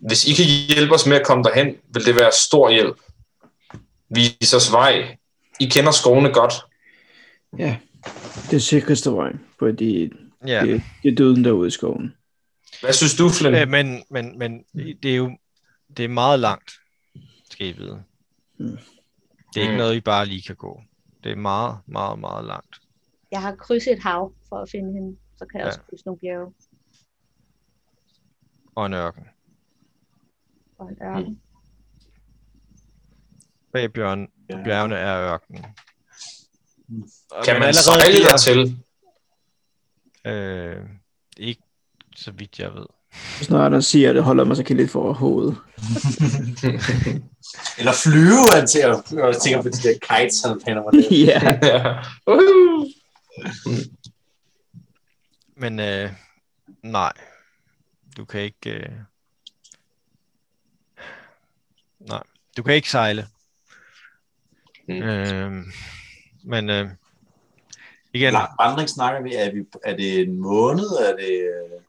Hvis I kan hjælpe os med at komme derhen, vil det være stor hjælp. Vis os vej. I kender skovene godt. Ja, det sikreste vej, for de, ja. det, det er døden derude i skoven. Hvad synes du, Flynn? Øh, men, men, men det er jo det er meget langt, skal I vide. Mm. Det er ikke Mm. noget, I bare lige kan gå. Det er meget, meget, meget langt. Jeg har krydset et hav for at finde hende. Så kan jeg Ja. også krydse nogle bjerge Og en ørken. Og en ørken. Bag bjørn, Ja. bjergene er ørkenen. Og- Kan man allerede sejle der- dertil? Øh, ikke så vidt jeg ved. Snart han siger det, holder man sig lidt for hovedet. [laughs] Eller flyve, han tænker, jeg tænker på de der kites, han pander mig der. [laughs] ja. [laughs] Men øh, nej, du kan ikke... Øh... Nej, du kan ikke sejle. Mm. Øh, men øh, igen, Hvor vandring snakker vi? Er, vi? er det en måned? Er det øh,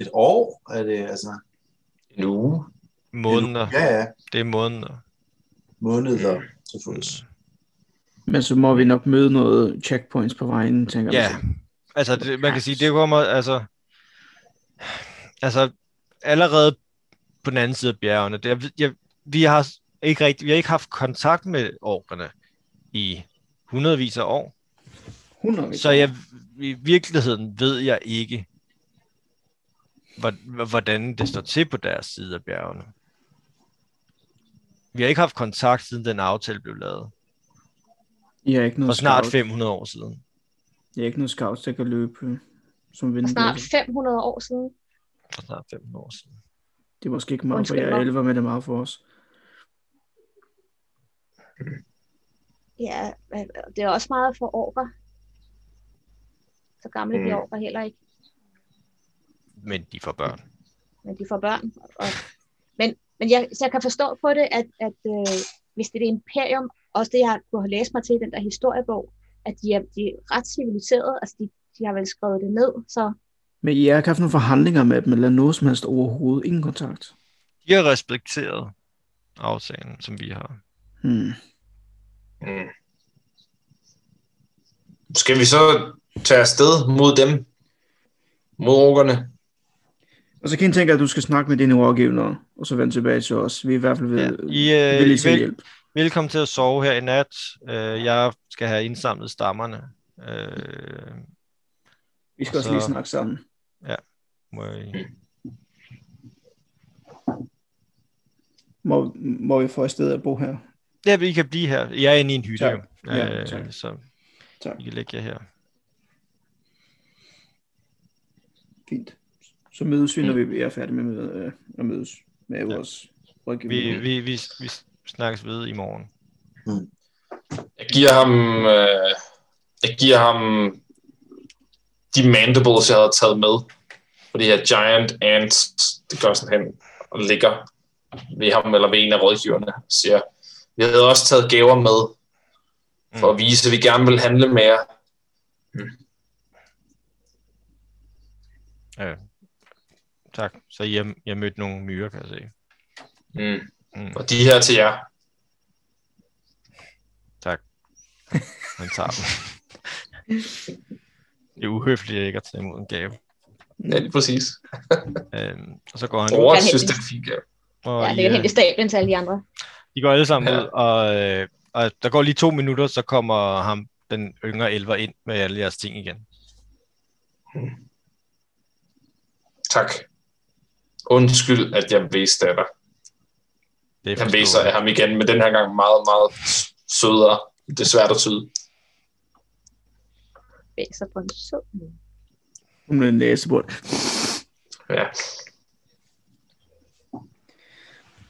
et år? Er det altså... En uge. måneder. Ja, ja. Det er måneder. Måneder til fods. Men så må vi nok møde noget checkpoints på vejen, tænker Ja, jeg. altså det, man kan sige, det kommer, altså, altså allerede på den anden side af bjergene, det, jeg, jeg, vi har ikke rigtig, vi har ikke haft kontakt med orkerne i hundredvis af år, 100 så jeg, i virkeligheden ved jeg ikke, hvor- hvordan det står til på deres side af bjergene. Vi har ikke haft kontakt, siden den aftale blev lavet. I har ikke For noget snart scout. 500 år siden. I har ikke noget scouts, der kan løbe øh, som For vinder. snart 500 år siden. For snart 500 år siden. Det er måske ikke meget for Undskyld jer mig. 11, men det er meget for os. Ja, det er også meget for orker. Så gamle mm. Mm. bliver orker heller ikke, Men de får børn. men de får børn. Og, men men jeg, så jeg kan forstå på det, at, at øh, hvis det er et imperium, også det jeg kunne have læst mig til i den der historiebog, at de er, de er ret civiliserede, altså de, de har vel skrevet det ned, så Men I har ikke haft nogle forhandlinger med dem, eller noget som helst overhovedet. Ingen kontakt. De har respekteret aftalen, som vi har. Hmm. Mm. Skal vi så tage afsted mod dem? Mod orkerne? Og så kan jeg tænke, at du skal snakke med dine rådgivere, og så vende tilbage til os. Vi er i hvert fald ved, Ja, ja. I, øh, villige til vel, hjælpe. velkommen til at sove her i nat. Øh, jeg skal have indsamlet stammerne. Øh, Vi skal også så- lige snakke sammen. må I... Må, må vi få et sted at bo her? Ja, I kan blive her. Jeg er inde i en hytte, Tak. Ja, Øh, tak. så Tak. I kan lægge jer her. Fint. Så mødes vi, når vi er færdige med med, øh, at mødes med vores rådgivere. Vi, vi, vi, vi snakkes ved i morgen. Jeg giver ham, øh, jeg giver ham de mandibles, jeg havde taget med. For de her giant ants, det går sådan hen og ligger ved ham eller ved en af rådgiverne. og Siger, vi havde også taget gaver med, for at vise, at vi gerne vil handle med jer. Ja. Tak. Så I har, I har mødt nogle myrer, kan jeg se. Mm. Mm. Og de her til jer. Tak. Han tager dem. [laughs] Det er uhøfligt ikke at tage imod en gave. Ja, lige præcis. Øhm, og så går han ud, Bror kan synes, det er en fin gave. og ja, det er øh, hen i stablen til alle de andre. De går alle sammen Ja. ud, og, øh, og der går lige to minutter, så kommer ham, den yngre elver ind med alle jeres ting igen. Tak. Undskyld, at jeg vidste af dig. Det er Han viser forståeligt. af ham igen, men den her gang meget, meget sødere. Det er svært at tyde. Væser på en sød. måde. Hun er en næsebund. Ja.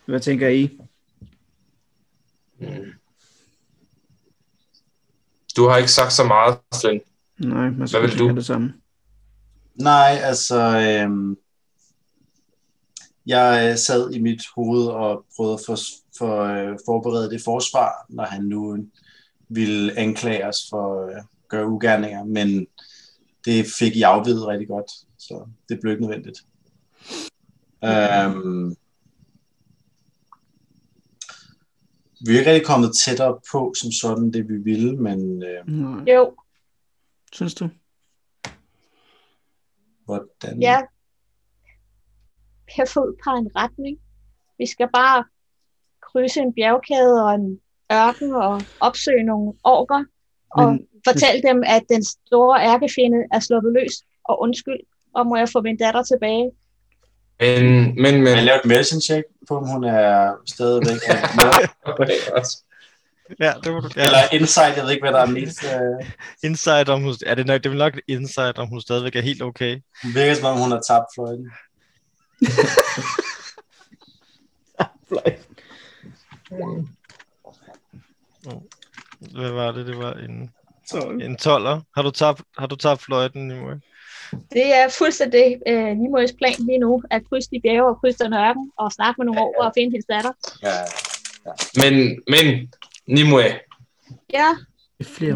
Hvad tænker I? Mm. Du har ikke sagt så meget, Flynn. Nej, man skal Hvad vil du? det samme. Nej, altså, øhm, jeg øh, sad i mit hoved og prøvede at for, for, øh, forberede det forsvar, når han nu ville anklage os for at øh, gøre ugerninger, men det fik I afvidet rigtig godt, så det blev ikke nødvendigt. Øhm, vi er ikke rigtig kommet tættere på som sådan det, vi ville, men øh, Nej. Jo, Synes du? hvordan... ja. Vi har fået på en retning. Vi skal bare krydse en bjergkæde og en ørken og opsøge nogle orker og Men- fortælle dem, at den store ærkefjende er sluppet løs og undskyld, og må jeg få min datter tilbage. Men, men, men. Jeg lavede et medicine check på, om hun er stadigvæk [laughs] med. Ja, det var du gerne. Eller insight, jeg ved ikke, hvad der er mest. Øh, Insight, om hun, er det, nok, det er nok insight, om hun stadigvæk er helt okay. hun virker som om, hun har tabt fløjten. Hvad var det? Det var en, Så, en toller. Har du tabt, har du tabt fløjten, Nimue? Det er fuldstændig øh, Nimoys plan lige nu, at krydse de bjerge og krydse den ørken, og snakke med nogle ja, ja. og finde hendes datter. Ja. Men, men, Nimue, Ja,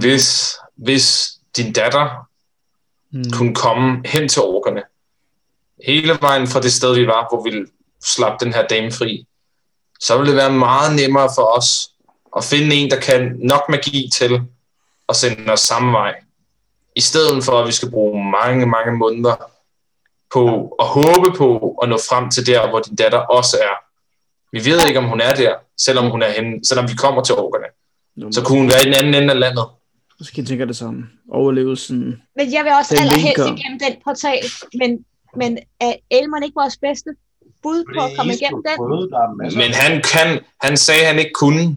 hvis, hvis din datter mm. kunne komme hen til orkerne, hele vejen fra det sted, vi var, hvor vi slap den her dame fri, så ville det være meget nemmere for os at finde en, der kan nok magi til at sende os samme vej. I stedet for, at vi skal bruge mange, mange måneder på at håbe på at nå frem til der, hvor din datter også er. Vi ved ikke, om hun er der, selvom, hun er henne, selvom vi kommer til orkerne. Nå, Så kunne hun være i den anden ende af landet. Måske tænker jeg det samme. Overlevelsen. men jeg vil også Den allerhelst igennem den portal, men, men er Elmon ikke vores bedste bud på at komme igennem den? Men han kan, han sagde, at han ikke kunne.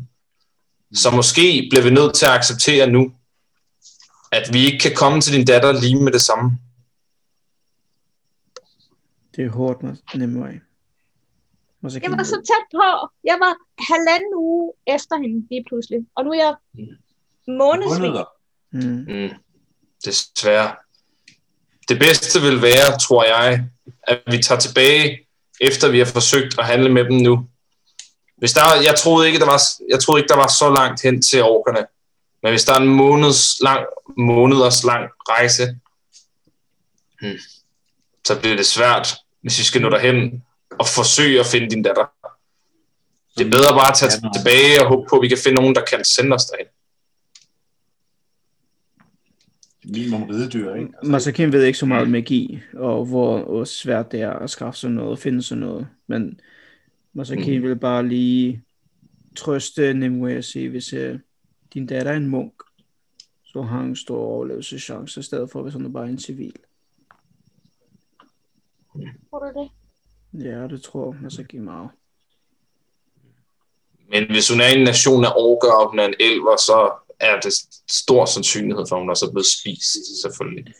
Så måske bliver vi nødt til at acceptere nu, at vi ikke kan komme til din datter lige med det samme. Det er hårdt. Og så Jeg var så tæt på. Jeg var halvanden uge efter hende lige pludselig. Og nu er jeg månedsvis. Måneder. Mm. Mm. Desværre. Det bedste vil være, tror jeg, at vi tager tilbage, efter vi har forsøgt at handle med dem nu. Hvis der, jeg, troede ikke, der var, jeg troede ikke, der var så langt hen til orkerne. Men hvis der er en måneds lang, måneders lang rejse, hmm, så bliver det svært, hvis vi skal nå derhen og forsøge at finde din datter. Det er bedre bare at tage tilbage og håbe på, at vi kan finde nogen, der kan sende os derhen. Minimum ridedyr, ikke? Altså, Masakin ved ikke så meget om magi, og hvor, hvor svært det er at skaffe sådan noget, finde sådan noget. Men Masakin Mm. vil bare lige trøste Nimue og sige, hvis uh, din datter er en munk, så har en stor overlevelseschance, i stedet for, hvis hun er bare en civil. Tror du det? Ja, det tror Masakin meget. Men hvis hun er en nation af orker, og hun er en elver, så er det stor sandsynlighed for, at hun også er blevet spist, selvfølgelig.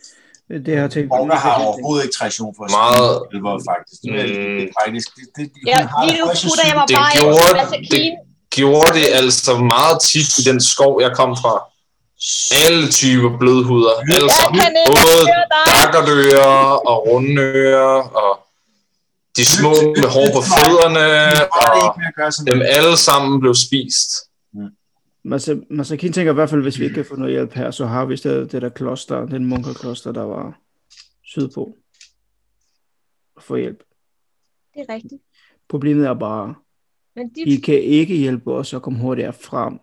Det det, jeg har tænkt Orker har overhovedet ikke tradition for at Meget- elver, faktisk. Det er, Mm. det er faktisk... Det, det, det, Ja, lige nu putter jeg mig Det bare gjorde- i. Gjorde det altså meget tit i den skov, jeg kom fra. Alle typer blødhuder. Alle sammen. Både dakkerdører og rundører og de små med hår på fødderne. Og dem alle sammen blev spist. Masa- Masakin tænker i hvert fald, hvis vi ikke kan få noget hjælp her, så har vi stadig det der kloster, den munkerkloster, der var sydpå. Og få hjælp. Det er rigtigt. Problemet er bare, Men de, I kan ikke hjælpe os at komme hurtigere frem.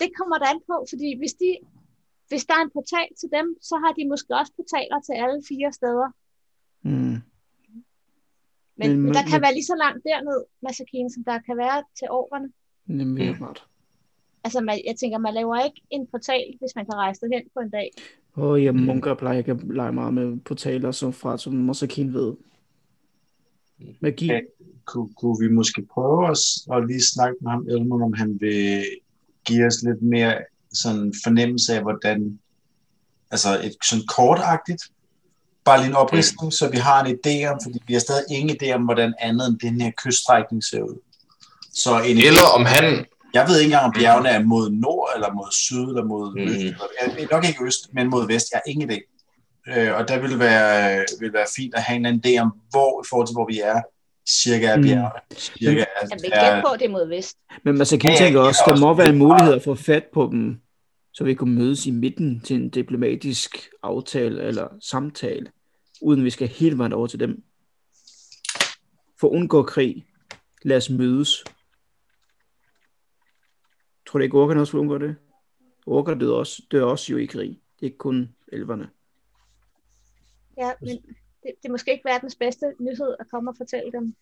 det kommer der an på, fordi hvis, de, hvis der er en portal til dem, så har de måske også portaler til alle fire steder. Mm. Men, Men- men, men der men- kan være lige så langt derned, Masakin, som der kan være til orkerne. Det er mega smart. Altså, man, jeg tænker, man laver ikke en portal, hvis man kan rejse derhen på en dag. Og ja, munker plejer ikke at lege meget med portaler, som fra som Masakin ved. Magi. Okay. Kunne, kunne vi måske prøve os at lige snakke med ham, Elmon, om han vil give os lidt mere sådan fornemmelse af, hvordan, altså et sådan kortagtigt, bare lige en opridsning, så vi har en idé om, fordi vi har stadig ingen idé om, hvordan andet end den her kyststrækning ser ud. Så en idé, Eller om han... jeg ved ikke engang, om bjergene er mod nord, eller mod syd, eller mod Mm. øst. Eller, nok ikke øst, men mod vest. Jeg har ingen idé. Øh, og der vil være, vil være fint at have en anden idé om, hvor i forhold til, hvor vi er, cirka er Mm. bjergene. Cirka er, Jeg vil gætte på, det er mod vest. Men Masakin Ja, ja, tænker ja, også, der også må være en mulighed at få fat på dem, så vi kunne mødes i midten til en diplomatisk aftale eller samtale, uden vi skal hele vejen over til dem. For at undgå krig, lad os mødes. Tror du ikke, orkerne også vil undgå det? Orker dør også, dør også jo i krig. Det er ikke kun elverne. Ja, men det, det er måske ikke verdens bedste nyhed at komme og fortælle dem.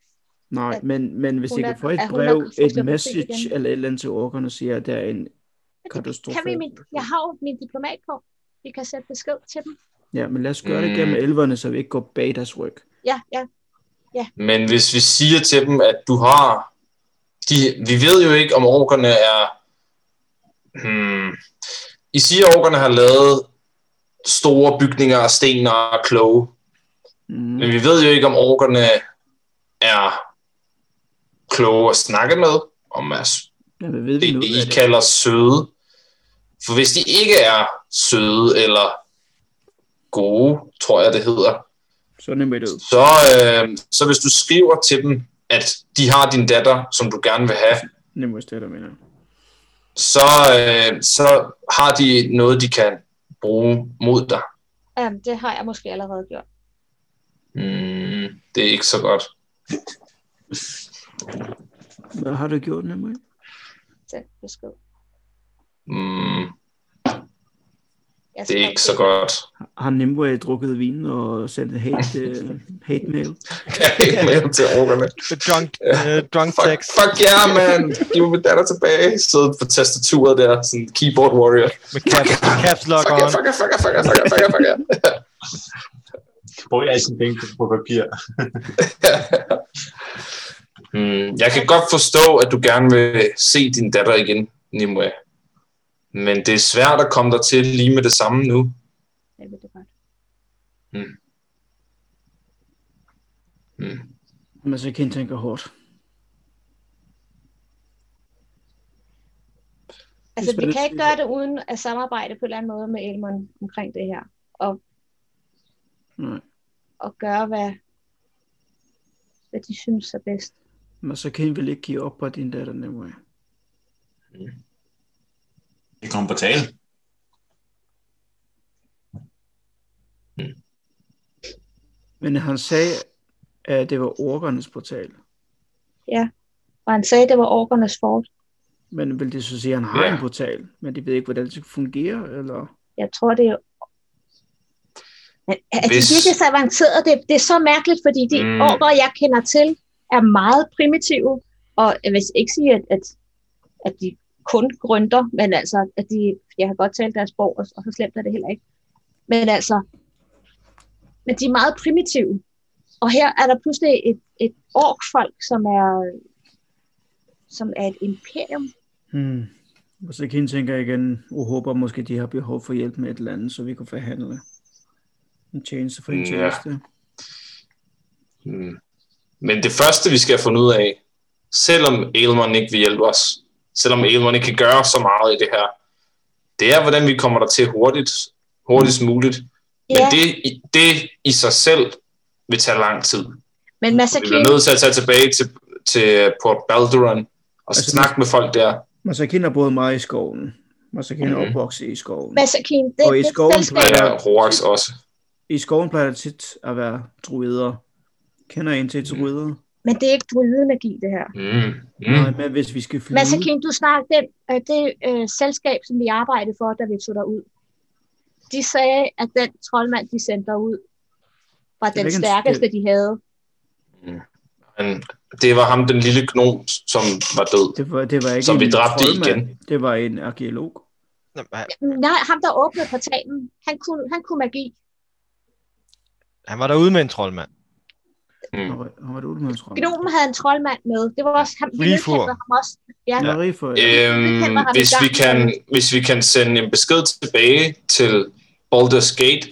Nej, At men, men hvis I kan få et brev, et message igen. eller et eller andet til orkerne, og siger, at der er en det katastrofe. Kan vi min, jeg har jo min diplomat på. Vi kan sætte besked til dem. Ja, men lad os gøre det Mm. gennem elverne, så vi ikke går bag deres ryg. Ja, ja. Men hvis vi siger til dem, at du har... De, vi ved jo ikke, om orkerne er... Hmm, I siger, at orkerne har lavet store bygninger af sten og kloge. Mm. Men vi ved jo ikke, om orkerne er kloge at snakke med, om er Ja, hvad ved vi det, nu? I det? kalder søde. For hvis de ikke er søde eller gode, tror jeg det hedder, Så er det så, øh, så hvis du skriver til dem, at de har din datter, som du gerne vil have, Nemlig det, der mener. så, øh, så har de noget, de kan bruge mod dig. Um, det har jeg måske allerede gjort. Mm, det er ikke så godt. Hvad har du gjort, nemlig? Den besked. Mm, Jeg det er ikke så godt. Har Nimue drukket vin og sendt hate, uh, [laughs] hate mail? Er ikke med til orkerne. Drunk, uh, drunk Fuck, text fuck yeah, man. Giv mig min datter tilbage. Sidde på tastaturet der, sådan keyboard warrior. med caps, caps lock Fuck on. fuck ja, fuck ja, fuck ja, fuck ja, fuck ja, fuck ja. [laughs] Bruger jeg sine penge på papir. [laughs] Hmm, jeg kan godt forstå, at du gerne vil se din datter igen, Nimue. Men det er svært at komme der til lige med det samme nu. Jeg ved det godt. Hmm. Men så kan tænker hårdt. Altså, Hvis vi kan ikke gøre det uden at samarbejde på en eller anden måde med Elmon omkring det her. Og, Nej. Og gøre, hvad, hvad de synes er bedst. Men så kan vil ikke give op på din datter, Nimue. Det kommer på tale. Men han sagde, at det var orkernes portal. Og han sagde, at det var orkernes fort. Men vil det så sige, at han har Ja. en portal, men de ved ikke, hvordan det skal fungere, eller? Jeg tror, det er men er de Hvis- virkelig så avanceret? Det, det er så mærkeligt, fordi de Mm. orker, jeg kender til, er meget primitive. Og jeg vil ikke sige, at, at, at de kun grønter, men altså, at de, jeg har godt talt deres sprog, og, og så slemt er det heller ikke. Men altså, men de er meget primitive. Og her er der pludselig et, et orkfolk, som er, som er et imperium. Hmm. Og så kan tænker jeg igen, og håber måske, de har behov for hjælp med et eller andet, så vi kan forhandle en tjeneste for en Ja. tjeneste. Hmm. Men det første, vi skal have fundet ud af, selvom Aelmon ikke vil hjælpe os, selvom Aelmon ikke kan gøre så meget i det her, det er, hvordan vi kommer der til hurtigt, hurtigst muligt. Men Ja, det, i- det i sig selv vil tage lang tid. men Vi Masakine, bliver nødt til at tage tilbage til, til Port Balduran og Altså, snakke med folk der. Masakin er både meget i skoven. Masakin er Mhm. opvokset i skoven. Masakine, det, Og i det skoven selskab, plejer- Ja, Horax også. I skoven plejer det tit at være druider. Kender I en til druider? men det er ikke drydemagi, det her. Mm. Mm. Nej, Mm. men hvis vi skal flyve... Masakine, du snakker den, øh, det øh, selskab, som vi arbejdede for, da vi tog dig ud. De sagde, at den troldmand, de sendte dig ud, var den en- stærkeste, de havde. Men det var ham, den lille gnom, som var død. Det var, det var ikke Som vi en dræbte troldmand. igen. Det var en arkeolog. Nej, ham, der åbnede portalen, han kunne, han kunne magi. Han var derude med en troldmand. Mm. Han var, han var et ulvemandstrold. Gnomen havde en troldmand med. Det var også ham, vi Rifur. ham også. Ja, Ja, Rifo, ja. Øhm, ham hvis, vi kan, hvis vi kan sende en besked tilbage til Baldur's Gate,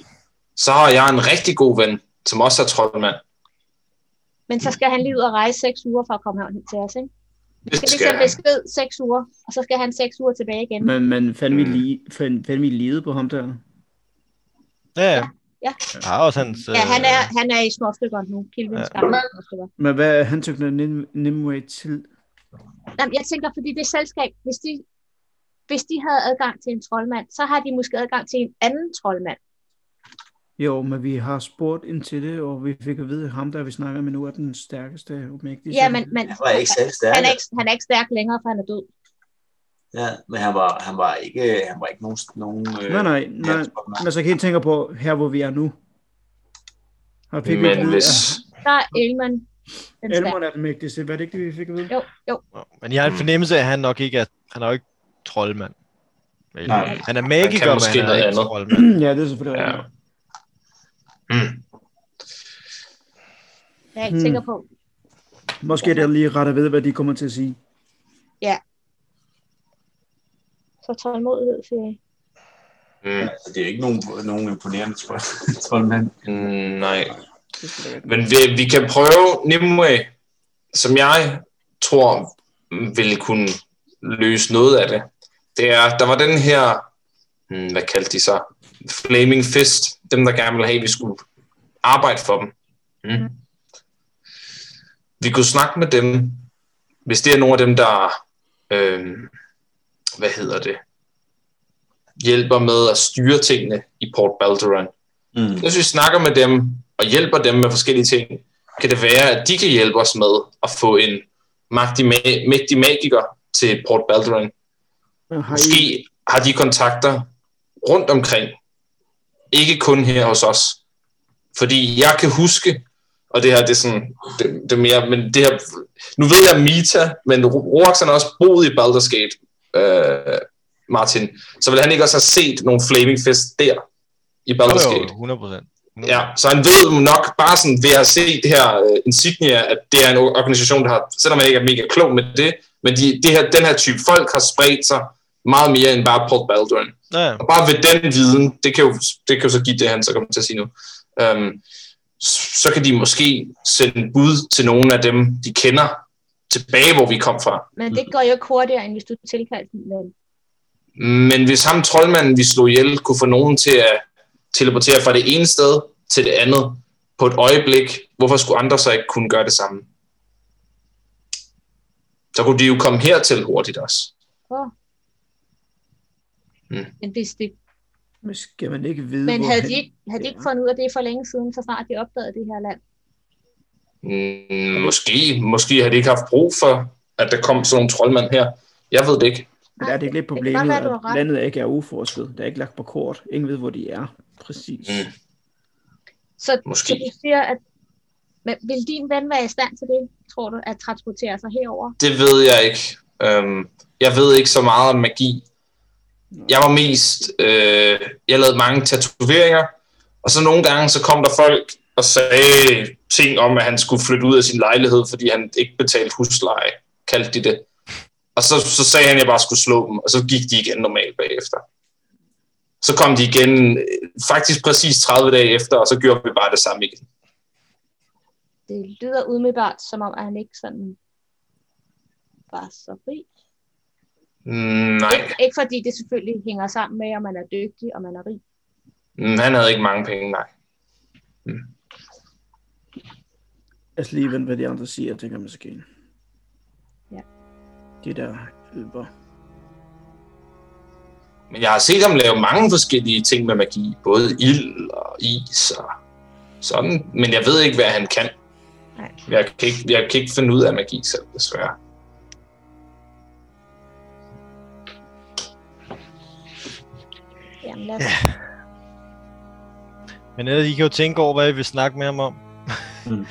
så har jeg en rigtig god ven, som også er troldmand. men så skal han lige ud og rejse seks uger for at komme hen til os, ikke? Vi skal lige skal sende han. besked seks uger, og så skal han seks uger tilbage igen. Men, men fandt vi Mm. lige, fandt, fandt vi lide på ham der? Ja, ja. Ja. Jeg har også hans... Ja, han er, øh, han er i småstykker nu. Kilvins Ja. småstykker. Men hvad han tog Nim, Nimue til? Jamen, jeg tænker, fordi det selskab, hvis de, hvis de havde adgang til en troldmand, så har de måske adgang til en anden troldmand. Jo, men vi har spurgt ind til det, og vi fik at vide, at ham der vi snakker med nu er den stærkeste og mægtigste. Ja, men, men Han var ikke stærk. han, er ikke, han er ikke stærk længere, for han er død. Ja, men han var, han var ikke, han var ikke nogen... nogen øh, Nej, nej, nej. Men så kan I tænke på, her hvor vi er nu. Har fik vi Men vide, hvis... Der er Elman stærke. er den mægtigste. Var det ikke det, vi fik at vide? Jo, jo. Men jeg har en Mm. fornemmelse af, at han nok ikke er... Han er jo ikke troldmand. Nej. Han er magiker, måske men han er ikke andet. troldmand. [clears throat] ja, det er selvfølgelig Ja. Mm. Jeg er ikke Hmm. sikker på. Måske er det lige ret at vide, hvad de kommer til at sige. Så tålmodighed, jeg. Mm. Altså, det er ikke nogen, nogen imponerende trold- [laughs] troldmand. Mm, nej. Men vi, vi kan prøve Nimue, som jeg tror vil kunne løse noget af det. Det er, der var den her, hmm, hvad kaldte de så? Flaming Fist. Dem, der gerne ville have, at vi skulle arbejde for dem. Mm. Vi kunne snakke med dem, hvis det er nogle af dem, der, øh, hvad hedder det, hjælper med at styre tingene i Port Balderon. Mm. Hvis vi snakker med dem og hjælper dem med forskellige ting, kan det være, at de kan hjælpe os med at få en magtig, ma- mægtig magiker til Port Balderon. Men har I, Måske har de kontakter rundt omkring. Ikke kun her hos os. Fordi jeg kan huske, og det her det er sådan, det, det er mere, men det her, nu ved jeg Mita, men Roax har også boet i Baldur's Gate, øh, Martin. Så vil han ikke også have set nogle Flaming Fist der i Baldur's Gate? 100 procent. Ja, så han ved nok bare sådan ved at se det her uh, insignia, at det er en organisation, der har, selvom man ikke er mega klog med det, men de, det her, den her type folk har spredt sig meget mere end bare Port Baldwin. Ja. Og bare ved den viden, det kan jo, det kan jo så give det, han så kommer til at sige nu, um, så kan de måske sende bud til nogle af dem, de kender, tilbage, hvor vi kom fra. Men det går jo ikke hurtigere, end hvis du tilkalder den. Men hvis ham troldmanden, vi slog ihjel, kunne få nogen til at teleportere fra det ene sted til det andet på et øjeblik, hvorfor skulle andre så ikke kunne gøre det samme? Så kunne de jo komme hertil hurtigt også. Åh. Mm. Men, hvis det, men skal man ikke vide, men havde de, ikke, havde de ikke fundet ud af det for længe siden, så snart de opdagede det her land? Mm, måske, måske har de ikke haft brug for, at der kom sådan nogle troldmand her. Jeg ved det ikke. Men er det ikke lidt problemet, være, at landet ikke er uforsket? Der er ikke lagt på kort. Ingen ved, hvor de er. Præcis. Mm. Så, Måske. så du siger, at men vil din ven være i stand til det, tror du, at transportere sig herover? Det ved jeg ikke. Øhm, jeg ved ikke så meget om magi. Jeg var mest... Øh, jeg lavede mange tatoveringer, og så nogle gange så kom der folk og sagde ting om, at han skulle flytte ud af sin lejlighed, fordi han ikke betalte husleje, kaldte de det. Og så, så sagde han, at jeg bare skulle slå dem, og så gik de igen normalt bagefter. Så kom de igen, øh, faktisk præcis 30 dage efter, og så gjorde vi bare det samme igen. Det lyder umiddelbart, som om han ikke sådan var så rig. Mm, nej, Ikke, ikke fordi det selvfølgelig hænger sammen med, om man er dygtig og man er rig. mm, han havde ikke mange penge, nej. Lad os lige vente, hvad de andre siger, tænker man måske. Ja. De der hjælper. Men jeg har set ham lave mange forskellige ting med magi. Både ild og is og sådan. Men jeg ved ikke, hvad han kan. Nej. Jeg kan ikke, jeg kan ikke finde ud af magi selv, desværre. Jamen, lad os, Ja. Men ellers, I kan jo tænke over, hvad I vil snakke med ham om. Mm.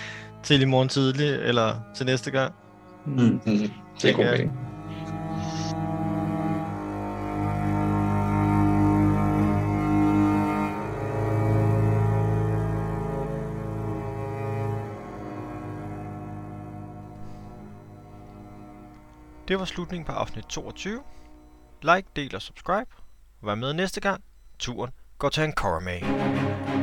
Til i morgen tidlig, eller til næste gang. Mm. Mm. Det er god jeg. Det var slutningen på afsnit 22. Like, del og subscribe. Vær med næste gang. Turen går til en med.